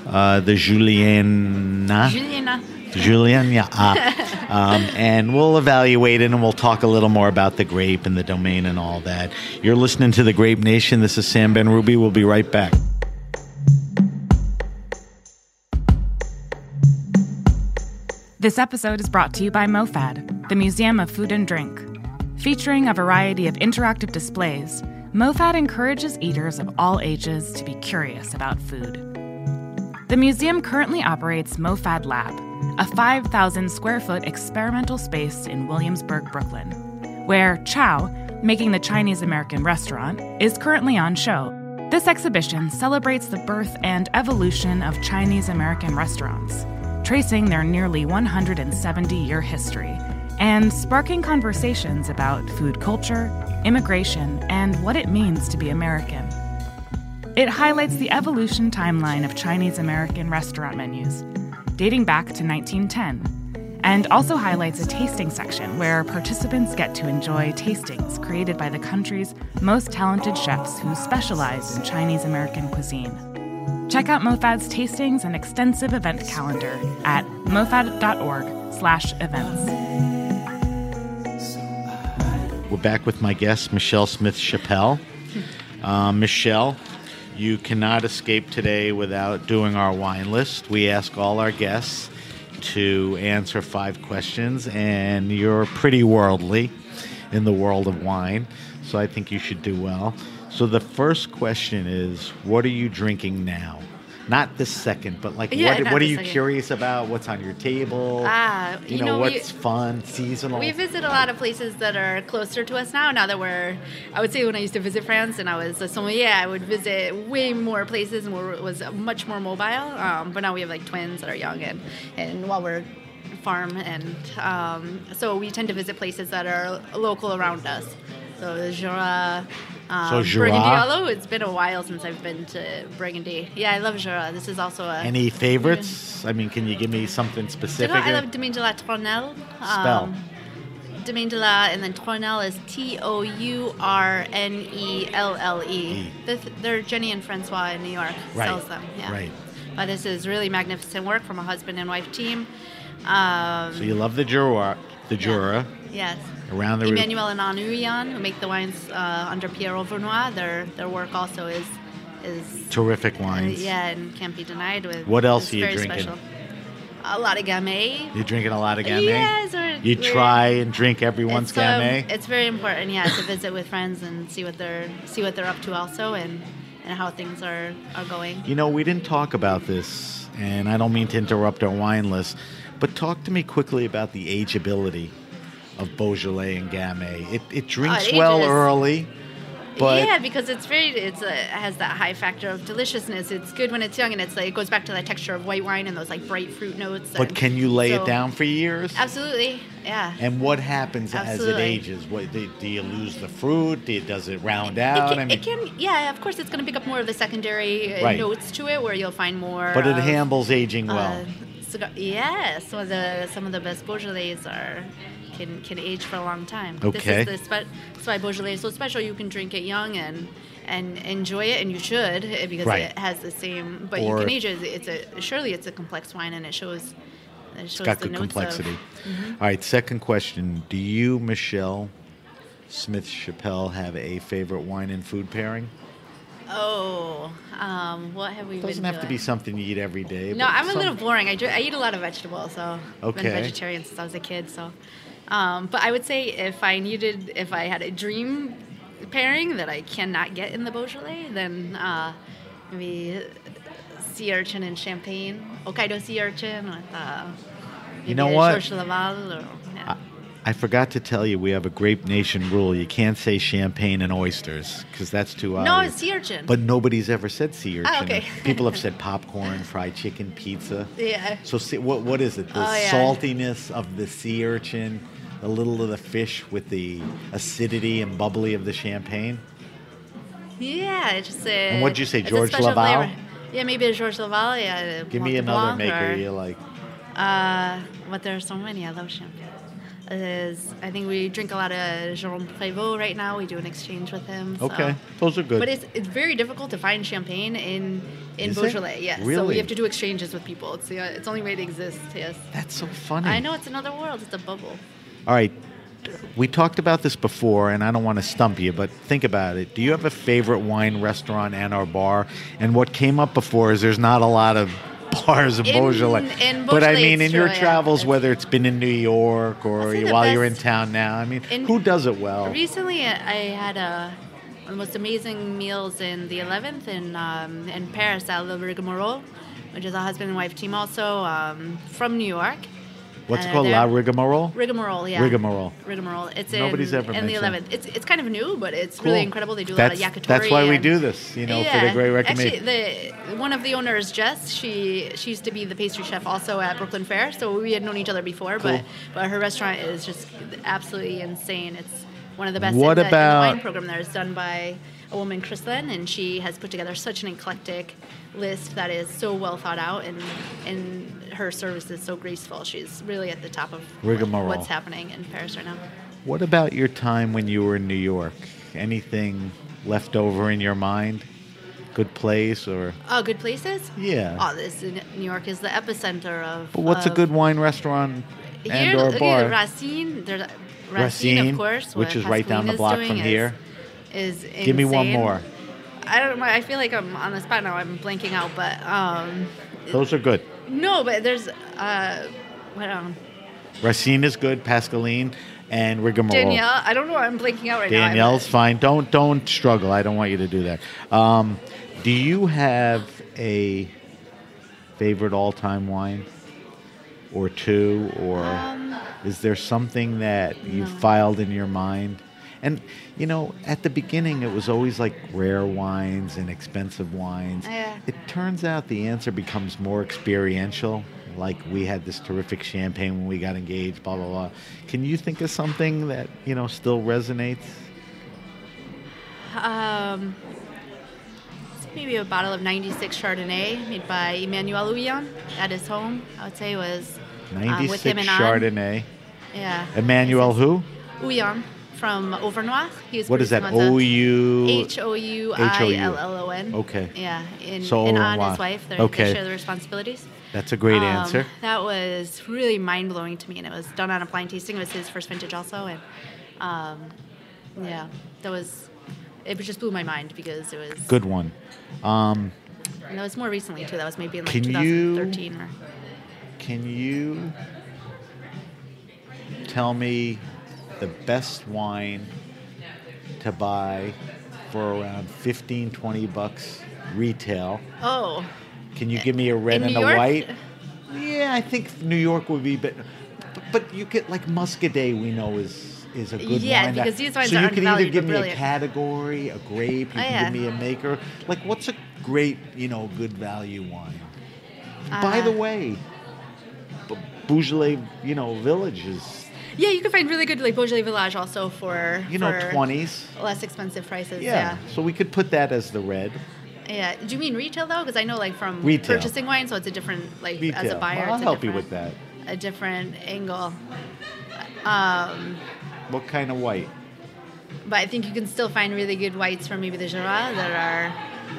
uh, the Juliana. Juliana. Julian, yeah. Uh, um, and we'll evaluate it and we'll talk a little more about the grape and the domain and all that. You're listening to The Grape Nation. This is Sam Benrubi. We'll be right back. This episode is brought to you by MoFad, the Museum of Food and Drink. Featuring a variety of interactive displays, MoFad encourages eaters of all ages to be curious about food. The museum currently operates MoFad Lab, a 5,000 square foot experimental space in Williamsburg, Brooklyn, where Chow, making the Chinese American restaurant, is currently on show. This exhibition celebrates the birth and evolution of Chinese American restaurants, tracing their nearly 170 year history and sparking conversations about food culture, immigration, and what it means to be American. It highlights the evolution timeline of Chinese American restaurant menus, dating back to 1910, and also highlights a tasting section where participants get to enjoy tastings created by the country's most talented chefs who specialize in Chinese American cuisine. Check out MoFad's tastings and extensive event calendar at mofad.org/events. We're back with my guest, Michele Smith Chapel. Uh, Michele, you cannot escape today without doing our wine list. We ask all our guests to answer five questions, and you're pretty worldly in the world of wine, so I think you should do well. So the first question is, what are you drinking now? Not the second, but like Yeah, what, what are you second. curious about? What's on your table? Ah, you, you know, know, we- what's fun, seasonal? We visit a lot of places that are closer to us now. Now that we're, I would say when I used to visit France and I was a sommelier, I would visit way more places and were, was much more mobile. Um, but now we have like twins that are young and, and while we're farm and um, so we tend to visit places that are local around us. So the Jura, um, So Jura? Burgundy. Although it's been a while since I've been to Burgundy. Yeah, I love Jura. This is also a Any favorites? I mean, can you give me something you specific? know, I love Domaine de la Tournelle. Spell. Domaine de la, and then Tournelle is T O U R N E L L E. They're- Jenny and Francois in New York Right, sells them. Yeah. right. But this is really magnificent work from a husband and wife team. Um, So you love the Jura, the Jura yes. Around the Emmanuel and Anuyan, who make the wines uh, under Pierre Overnoy, their their work also is is terrific uh, wines. yeah, and can't be denied. With What else are you drinking? Special. A lot of Gamay. You're drinking a lot of Gamay. Yes, You try and drink everyone's it's, um, Gamay. it's very important, yeah, to visit with friends and see what they're see what they're up to also, and and how things are are going. you know, we didn't talk about this, and I don't mean to interrupt our wine list, but talk to me quickly about the ageability of Beaujolais and Gamay. It, it drinks it well early, but yeah, because it's very it's a, it has that high factor of deliciousness. It's good when it's young, and it's like it goes back to that texture of white wine and those like bright fruit notes. but and can you lay it down for years? Absolutely, yeah. And what happens Absolutely. as it ages? What, do, do you lose the fruit? Do you, does it round It out? can, I mean, it can, yeah. Of course, it's going to pick up more of the secondary uh, Right. notes to it, where you'll find more. but it of, handles aging well. uh, cigar. Yes, some of the some of the best Beaujolais are can can age for a long time. Okay. This is the spe- that's why Beaujolais is so special. You can drink it young and and enjoy it, and you should eh, because Right. it has the same. But Or- you can age it. It's a surely it's a complex wine, and it shows. It shows It's got the good notes complexity. Of, Mm-hmm. All right, second question. Do you, Michele Smith Chapel, have a favorite wine and food pairing? oh, um, what have we It doesn't been have to be something you eat every day. No, I'm a some- little boring. I, do, I eat a lot of vegetables, so I've been vegetarian since I was a kid. So, um, but I would say if I needed, if I had a dream pairing that I cannot get in the Beaujolais, then uh, maybe sea urchin and champagne, Hokkaido sea urchin with uh, you know what? Laval or yeah. I forgot to tell you, we have a Grape Nation rule. You can't say champagne and oysters because that's too no, obvious. it's sea urchin. But nobody's ever said sea urchin. Ah, okay. People have said popcorn, fried chicken, pizza. yeah. So see, what what is it? The Oh, yeah. saltiness of the sea urchin, a little of the fish with the acidity and bubbly of the champagne. Yeah, it's just a. And what'd you say, Georges Laval? flavor. Yeah, maybe a Georges Laval. Yeah. Give me another Blanc maker or- you like. Uh, but there are so many. I love champagne. Is I think we drink a lot of Jerome Prévost right now. We do an exchange with him. so- Okay, those are good. But it's it's very difficult to find champagne in in Is it? Beaujolais. Yes. So Really? we have to do exchanges with people. It's the it's the only way to exist. Yes. That's so funny. I know it's another world. It's a bubble. All right. We talked about this before, and I don't want to stump you, but think about it. Do you have a favorite wine restaurant and or bar? And what came up before is there's not a lot of bars of In- Beaujolais. in but I mean, in your true, yeah. travels, It's- whether it's been in New York or while you're in town now, I mean, in- who does it well? Recently, I had a one of the most amazing meals in the 11th in um, in Paris at Le Rigmarole, which is a husband and wife team also um, from New York. What's it called? La Rigmarole? Rigmarole, yeah. Rigmarole. Rigmarole. It's Nobody's in, ever in the 11th. It's it's kind of new, but it's Cool. really incredible. They do a lot of yakitori. That's why we do this, you know, for the great recommendation. Actually, the one of the owners, Jess, she she used to be the pastry chef also at Brooklyn Fare, so we had known each other before. Cool. But but her restaurant is just absolutely insane. It's one of the best. What in the, in the about- wine program there is done by a woman, Chrislyn, and she has put together such an eclectic list that is so well thought out, and and her service is so graceful. She's really at the top of Rigmarole. what's happening in Paris right now. What about your time when you were in New York? Anything left over in your mind? Good place or Oh, good places. Yeah. Oh, this New York is the epicenter of. But what's a good wine restaurant and Here, or bar? Racine. There's Racine, Racine, of course, which is right down the block from here. Is Give me one more. I don't know. I feel like I'm on the spot now. I'm blanking out, but um, Those are good. no, but there's uh, what um, Racine is good, Pascaline, and Rigmarole. Danielle. I don't know. why I'm blanking out right now. Danielle's fine. Don't don't struggle. I don't want you to do that. Um, do you have a favorite all-time wine, or two, or Um, is there something that you no. filed in your mind? And you know, at the beginning, it was always like rare wines and expensive wines. Yeah. It turns out the answer becomes more experiential. Like we had this terrific champagne when we got engaged. Blah blah blah. Can you think of something that you know still resonates? Um, maybe a bottle of 96 Chardonnay made by Emmanuel Houillon at his home. I would say it was um, with 96 him and. Chardonnay. Yeah. Emmanuel who? Houillon from Overnoy. He's What is that? O U. H O U I L L O N. Okay. Yeah, and, So and on Overnoy. his wife, they're, Okay. they share the responsibilities. That's a great Um, answer. That was really mind blowing to me, and it was done on a blind tasting. It was his first vintage also, and um, yeah, that was it. Just blew my mind because it was Good one. Um, And that was more recently too. That was maybe in like Can you- 2013 or. can you tell me the best wine to buy for around 15, 20 bucks retail? Oh, Can you give me a red In and New a York? white? Yeah, I think New York would be, but but you get like Muscadet. We know is is a good Yeah, wine. that- because these wines so are you can either give me a category, a grape. You Oh, can yeah. give me a maker. Like, what's a great, you know, good value wine? By Uh, the way, Beaujolais, you know, Village is yeah, you can find really good like Beaujolais Village also for you know twenties. less expensive prices. Yeah. Yeah. So we could put that as the red. Yeah. Do you mean retail though? Because I know like from Retail. purchasing wine, so it's a different like Retail. as a buyer. Well, I'll help you with that. A different angle. Um, What kind of white? but I think you can still find really good whites from maybe the Jura that are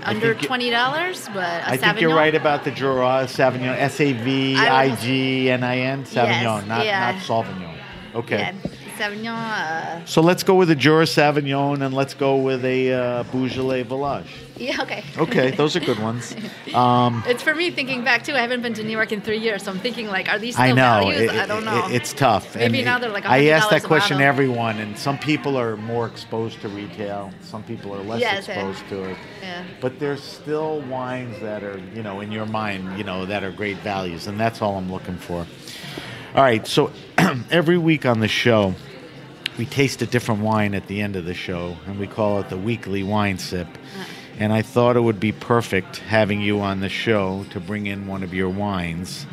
under twenty dollars, but a I think you're right about the Jura Savagnin. S A V I G N I N Savagnin, not yeah. not Sauvignon. Okay. Yeah, Savagnin. Uh, So let's go with a Jura Savagnin and let's go with a uh, Beaujolais Village. yeah, okay. Okay, those are good ones. Um, It's for me thinking back too. I haven't been to New York in three years, so I'm thinking like, are these still I know values? it- I don't it- know. it's tough. Maybe And now they're like I ask $100 that question bottle. everyone, and some people are more exposed to retail. Some people are less Yes, exposed to it. Yeah. But there's still wines that are, you know, in your mind, you know, that are great values, and that's all I'm looking for. All right, so every week on the show, we taste a different wine at the end of the show, and we call it the weekly wine sip. Uh. And I thought it would be perfect having you on the show to bring in one of your wines.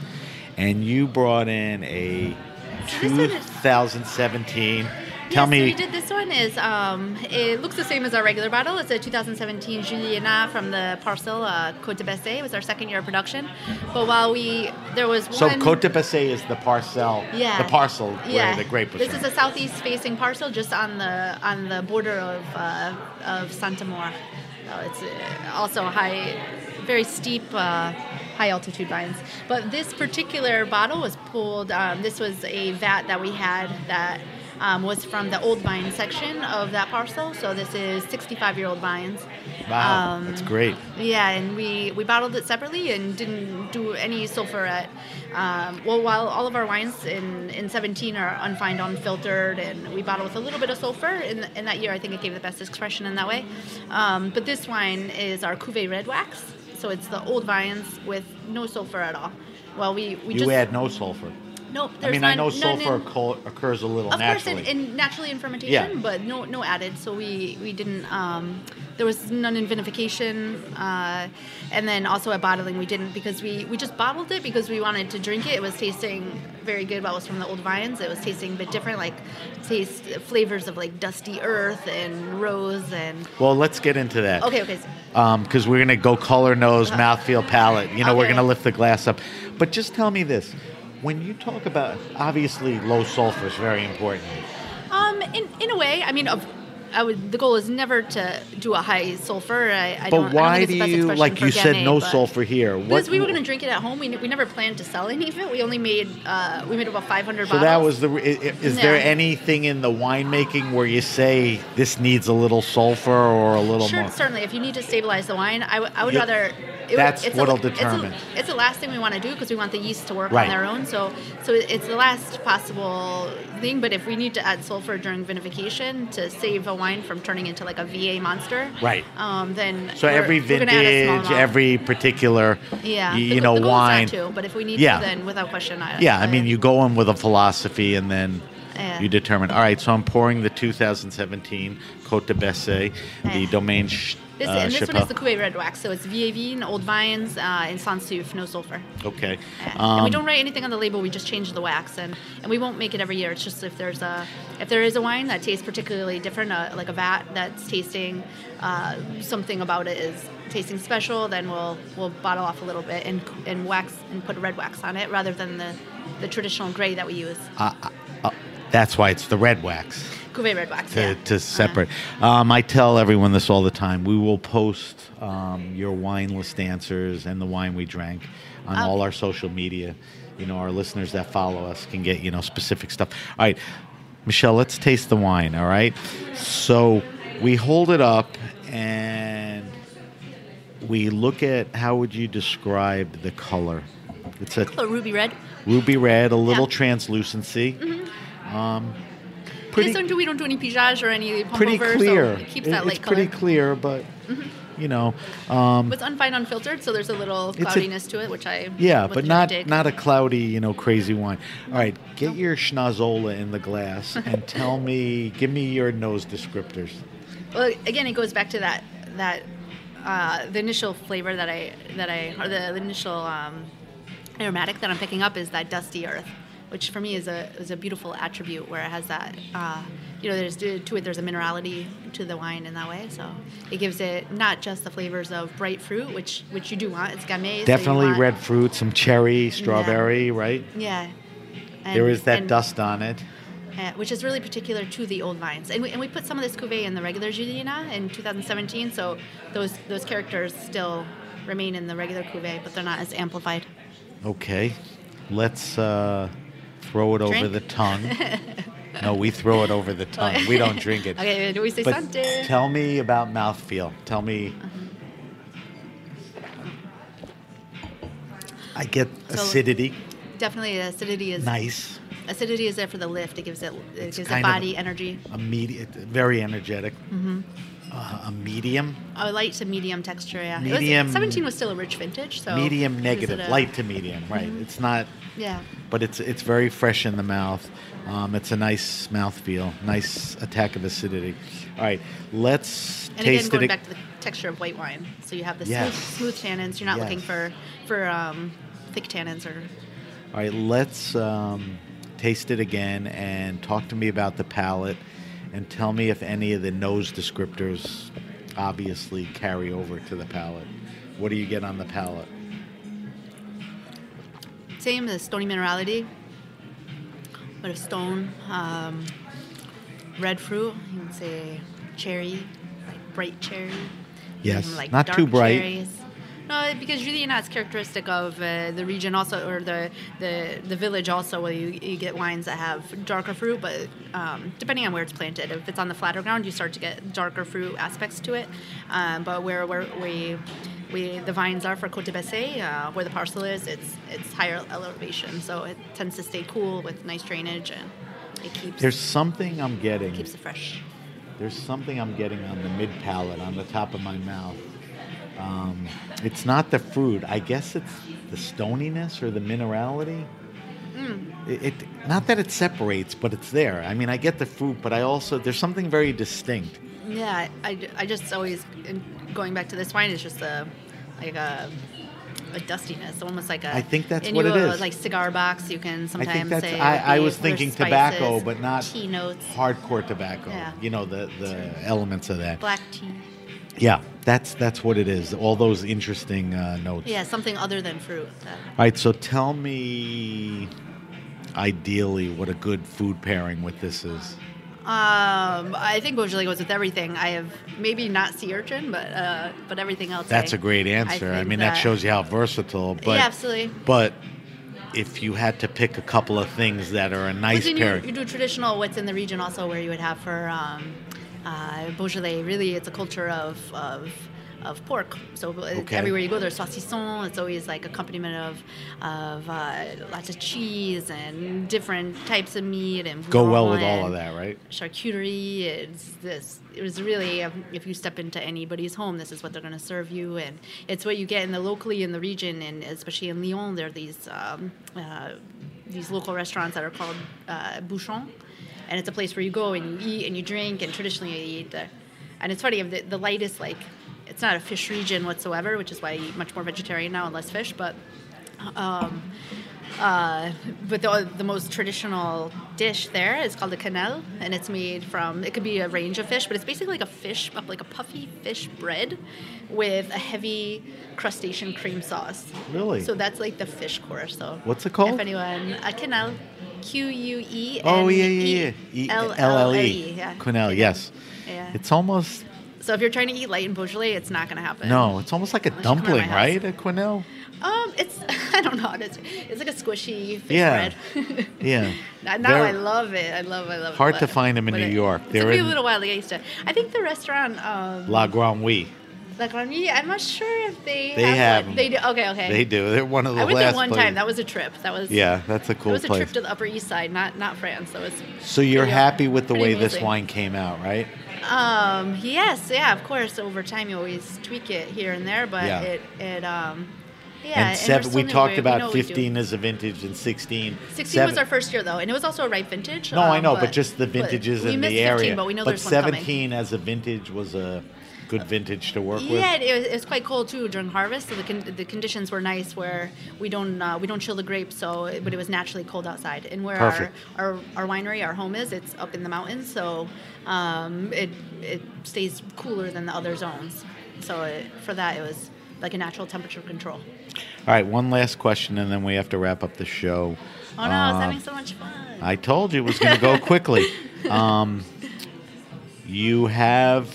And you brought in a this one is- 2017. Tell yeah, me, So we did this one is um, it looks the same as our regular bottle. It's a 2017 Juliénas from the parcel uh, Côte de Bessay. It was our second year of production. But while we there was one, so. Côte de Bessay is the parcel, yeah, the parcel yeah. where the grape was This from. is a southeast facing parcel, just on the on the border of uh, of Saint-Amour. Uh, it's uh, also high, very steep, uh, high altitude vines. But this particular bottle was pulled. Um, this was a vat that we had that. Um, was from the old vine section of that parcel, so this is 65 year old vines. wow, um, that's great. Yeah, and we, we bottled it separately and didn't do any sulfurette. Um, well, while all of our wines in, in 17 are unfined, unfiltered, and we bottle with a little bit of sulfur, in, in that year I think it gave the best expression in that way. Um, but this wine is our Cuvée Red Wax, so it's the old vines with no sulfur at all. Well, we, we You just add no sulfur. Nope. I mean, I know sulfur in- occurs a little of naturally. course, in, in naturally in fermentation, Yeah. but no no added. So we we didn't. Um, there was none in vinification, uh, and then also at bottling we didn't because we we just bottled it because we wanted to drink it. It was tasting very good. While it was from the old vines, it was tasting a bit different, like taste flavors of like dusty earth and rose and. well, let's get into that. Okay, okay. because we're going to go color, nose, mouthfeel, palate. You know, we're going to lift the glass up. But just tell me this: when you talk about obviously low sulfur is very important. Um, in in a way, I mean, of. I would. The goal is never to do a high sulfur. I, I don't, But why think do it's the best you like you said Gamay, no sulfur here? Because we were going to drink it at home. We, we never planned to sell any of it. We only made uh, we made about 500 So bottles. that was the. i- i- Is there anything in the winemaking where you say this needs a little sulfur or a little Sure, more? certainly. If you need to stabilize the wine, I, w- I would Yeah, rather. It, that's it's what'll a, it's a- determine. It's, the last thing we want to do because we want the yeast to work Right. on their own. So, so it's the last possible thing. But if we need to add sulfur during vinification to save a wine from turning into like a VA monster, Right. Um, then So every we're gonna add a vintage, every particular, yeah, the you, go- know, the wine. to, but if we need Yeah. to, then without question, I, Yeah, I mean, you go in with a philosophy and then Yeah. you determine. All right, so I'm pouring the 2017 Côte de Bessay, the Yeah. Domaine This, uh, and this one is the Cuvée Red Wax, so it's VAV, old vines, uh, and sans soufre, no sulfur. Okay. And Um, we don't write anything on the label. We just change the wax, and, and we won't make it every year. It's just if there's a if there is a wine that tastes particularly different, uh, like a vat that's tasting uh, something about it is tasting special, then we'll we'll bottle off a little bit and and wax and put red wax on it rather than the the traditional gray that we use. uh, uh, that's why it's the red wax. Cuvée Red Wax. to, yeah. to separate. Um, I tell everyone this all the time. We will post um, your wine list answers and the wine we drank on Oh. all our social media. You know, our listeners that follow us can get you know specific stuff. All right, Michele, let's taste the wine. All right, so we hold it up and we look at how would you describe the color? It's a A ruby red. ruby red, a little Yeah. Mm-hmm. translucency. Um, pretty This one, do we don't do any pigeage or any pretty over, clear. So it keeps It- that it's light pretty color. clear, but you know, um, It's unfined, unfiltered, so there's a little It's a- cloudiness to it, which I yeah, but not dig. not a cloudy, you know, crazy wine. All right, get your schnazzola in the glass and tell me, give me your nose descriptors. Well, again, it goes back to that that uh, the initial flavor that I that I or the, the initial um, aromatic that I'm picking up is that dusty earth. Which for me is a is a beautiful attribute where it has that. Uh, you know, there's to it. There's a minerality to the wine in that way, so it gives it not just the flavors of bright fruit, which which you do want. It's gamay. so Definitely want- red fruit, some cherry, strawberry, right? Yeah. there And- is that and- dust on it. uh, which is really particular to the old vines. And we, and we put some of this cuvee in the regular Juliénas in 2017, so those those characters still remain in the regular cuvee, but they're not as amplified. Okay, let's uh, throw it over the tongue. no, we throw it over the tongue. We don't drink it. Okay, do we say But Sante? tell me about mouthfeel. Tell me. I get So- acidity. Definitely, acidity is Nice. acidity is there for the lift. It gives it it gives of- body energy. A medium, very energetic. Mm-hmm. Uh, a medium, A light to medium texture. Yeah, It was- Medium- 17 was still a rich vintage, so medium negative, light to medium. Right. Mm-hmm. It's not, Yeah, but it's it's very fresh in the mouth. Um, it's a nice mouthfeel, nice attack of acidity. All right, let's taste it and again, going it. back to the texture of white wine, so you have the Yes. smooth, smooth tannins. You're not Yes. looking for for um, thick tannins or All right, let's um, taste it again and talk to me about the palate and tell me if any of the nose descriptors obviously carry over to the palate. What do you get on the palate? Same as stony minerality, but a stone, um, red fruit. You would say cherry, like bright cherry. Yes, like not too bright. Cherries. No, because really not characteristic of uh, the region also, or the, the the village also, where you, you get wines that have darker fruit, but um, depending on where it's planted, if it's on the flatter ground, you start to get darker fruit aspects to it. Um, but where, where we we the vines are for Côte de Bessay, uh, where the parcel is, it's it's higher elevation, so it tends to stay cool with nice drainage and it keeps There's something I'm getting. keeps it fresh. There's something I'm getting on the mid palate, on the top of my mouth. Um, it's not the fruit. I guess it's the stoniness or the minerality. Mm. It, it not that it separates, but it's there. I mean, I get the fruit, but I also there's something very distinct. Yeah, I, I just always going back to this wine is just a like a a dustiness, almost like a. I think that's what it is. Like cigar box, you can sometimes I think that's. say. I, I was thinking tobacco, but not tea notes, hardcore tobacco. Yeah. You know the the elements of that. black tea. Yeah, that's that's what it is. All those interesting uh, notes. Yeah, something other than fruit. That, All right, so tell me, ideally, what a good food pairing with this is. um, I think Beaujolais goes with everything. I have maybe not sea urchin, but uh, but everything else. That's I- a great answer. I, think mean, that, shows you how versatile. But yeah, absolutely. but if you had to pick a couple of things that are a nice then you, you do traditional what's in the region also where you would have for um, uh, Beaujolais. Really, it's a culture of of, of pork. So uh, Okay. everywhere you go, there's saucisson. It's always like accompaniment of of uh, lots of cheese and different types of meat and go well with all of that, right? Charcuterie. It's this. It was really if you step into anybody's home, this is what they're going to serve you, and it's what you get in the locally in the region, and especially in Lyon, there are these. Um, uh, these local restaurants that are called uh, Bouchon, and it's a place where you go and you eat and you drink, and traditionally you eat. The, and it's funny, the, the lightest like, it's not a fish region whatsoever, which is why I eat much more vegetarian now and less fish. But, um, uh, but the, the most traditional dish there is called a quenelle, and it's made from it could be a range of fish, but it's basically like a fish, like a puffy fish bread with a heavy crustacean cream sauce. Really? So that's like the fish course. So What's it called? If anyone, a quenelle, Q U E. Oh yeah, yeah, yeah. E- L L L E. E. Quenelle, yes. Yeah. It's almost So if you're trying to eat light in Beaujolais, it's not going to happen. no. It's almost like a Unless you come over dumpling, right? A quenelle. Um, it's I don't know. It's it's like a squishy fish Yeah. bread. Yeah. now They're I love it. I love. I love. It. Hard it. to them in New it- York. They're took a little while to get used to. I think the restaurant. Um, La Grande Oui. La Grande, I'm not sure if they. They have, have. They do. Okay, okay. They do. They're one of the I went there one places. time. That was a trip. That was. yeah, that's a cool. It was a place. trip to the Upper East Side, not not France. That was. so you're happy with the way this wine came out, right? Um. Yes. Yeah. Of course. Over time, you always tweak it here and there, but Yeah. it it um. Yeah. and seven, still we talked about we 15 as a vintage and 16. 16 Seven- was our first year though, and it was also a ripe vintage. No, I um, know, but, just the vintages in the 15, area. but but there's one coming. 17 as a vintage was a good vintage to work with. Yeah, it was, it was quite cold too during harvest, so the, con- the conditions were nice where we don't uh, we don't chill the grapes, so it, but it was naturally cold outside. And where our, our our winery, our home is, it's up in the mountains, so um, it it stays cooler than the other zones. So it, for that, it was like a natural temperature control. All right, one last question, and then we have to wrap up the show. Oh no, I was Um, having so much fun. I told you it was going to go quickly. Um, you have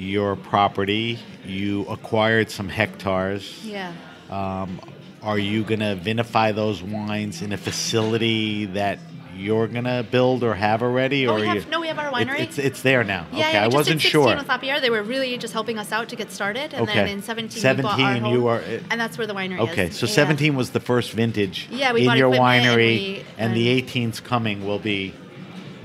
your property. You acquired some hectares. yeah. Um, are you going to vinify those wines in a facility that you're going to build or have already? Oh, or we you, have- no, we have our It- winery. it's, it's there now. Yeah, okay, yeah, I wasn't in 16 sure. with Lapierre, they were really just helping us out to get started, and Okay. then in 17, we bought our 17 home, you are- and that's where the winery is. Okay, so Yeah. 17 was the first vintage Yeah, we in your equipment and winery, we- and the and- 18's coming will be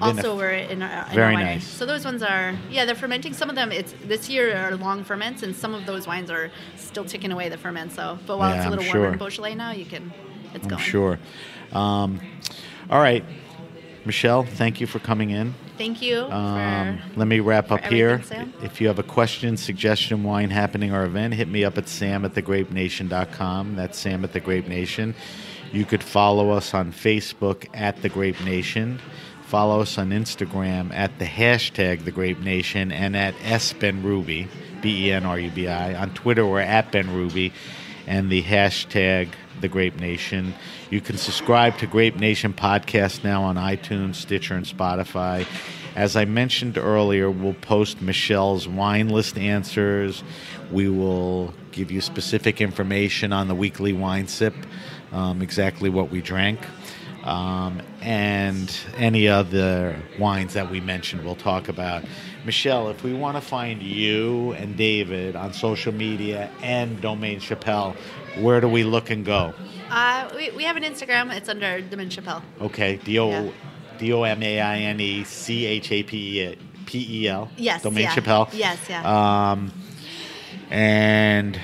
Also, we're in our, in Very nice. So those ones are, yeah, they're fermenting. Some of them, it's this year are long ferments, and some of those wines are still ticking away the ferment. So, but while Yeah, it's a I'm little warmer in. Beaujolais now, you can, it's I'm going. sure. Um, all right, Michele, thank you for coming in. Thank you. Um, for, let me wrap up here. Sam. If you have a question, suggestion, wine happening, or event, hit me up at sam at thegrapenation.com. That's Sam at the Grape Nation. You could follow us on Facebook at The Grape Nation. Follow us on Instagram at the hashtag The Grape Nation and at SBenrubi, B E N R U B I. On Twitter, we're at Benrubi and the hashtag The Grape Nation. You can subscribe to Grape Nation Podcast now on iTunes, Stitcher, and Spotify. As I mentioned earlier, we'll post Michele's wine list answers. We will give you specific information on the weekly wine sip, um, exactly what we drank, um, and any other wines that we mentioned, we'll talk about. Michele, if we want to find you and David on social media and Domaine Chapel, where do we look and go? Uh, we, we have an Instagram. It's under Domaine Chapel. Okay, D O Yeah. D O M A I N E C H A P E P E L. Yes, Domaine yeah. Chapel. Yes, yeah. Um, and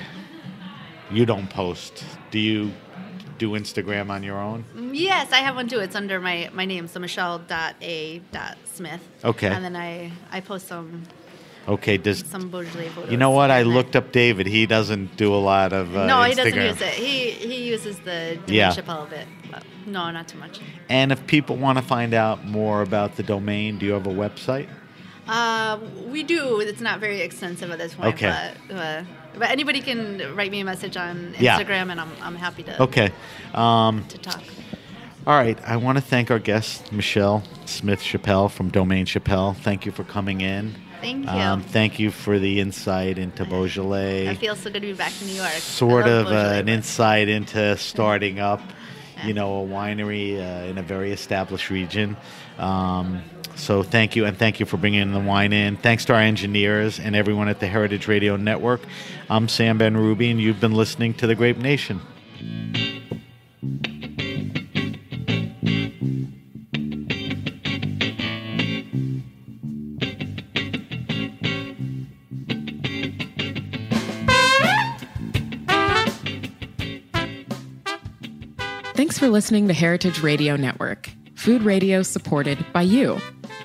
you don't post. Do you do Instagram on your own? Yes, I have one too. It's under my, my name, so Michele.a.smith. Okay. And then I, I post some Okay. Does some Beaujolais photos. you know what? I looked up David. He doesn't do a lot of uh, no, he Instagram. doesn't use it. He he uses the Domaine Yeah. Chapel bit. But no, not too much. And if people want to find out more about the domain, do you have a website? Uh, we do. It's not very extensive at this point. Okay. But, uh, but anybody can write me a message on Yeah. Instagram, and I'm, I'm happy to Okay. Um, to talk. all right. I want to thank our guest, Michele Smith Chapel from Domaine Chapel. Thank you for coming in. Thank you. Um, thank you for the insight into Beaujolais. I feel so good to be back in New York. sort of uh, an insight into starting up, you know, a winery uh, in a very established region. Um, so thank you, and thank you for bringing the wine in. Thanks to our engineers and everyone at the Heritage Radio Network. I'm Sam Benrubi, and you've been listening to the Grape Nation. Thanks for listening to Heritage Radio Network, food radio supported by you.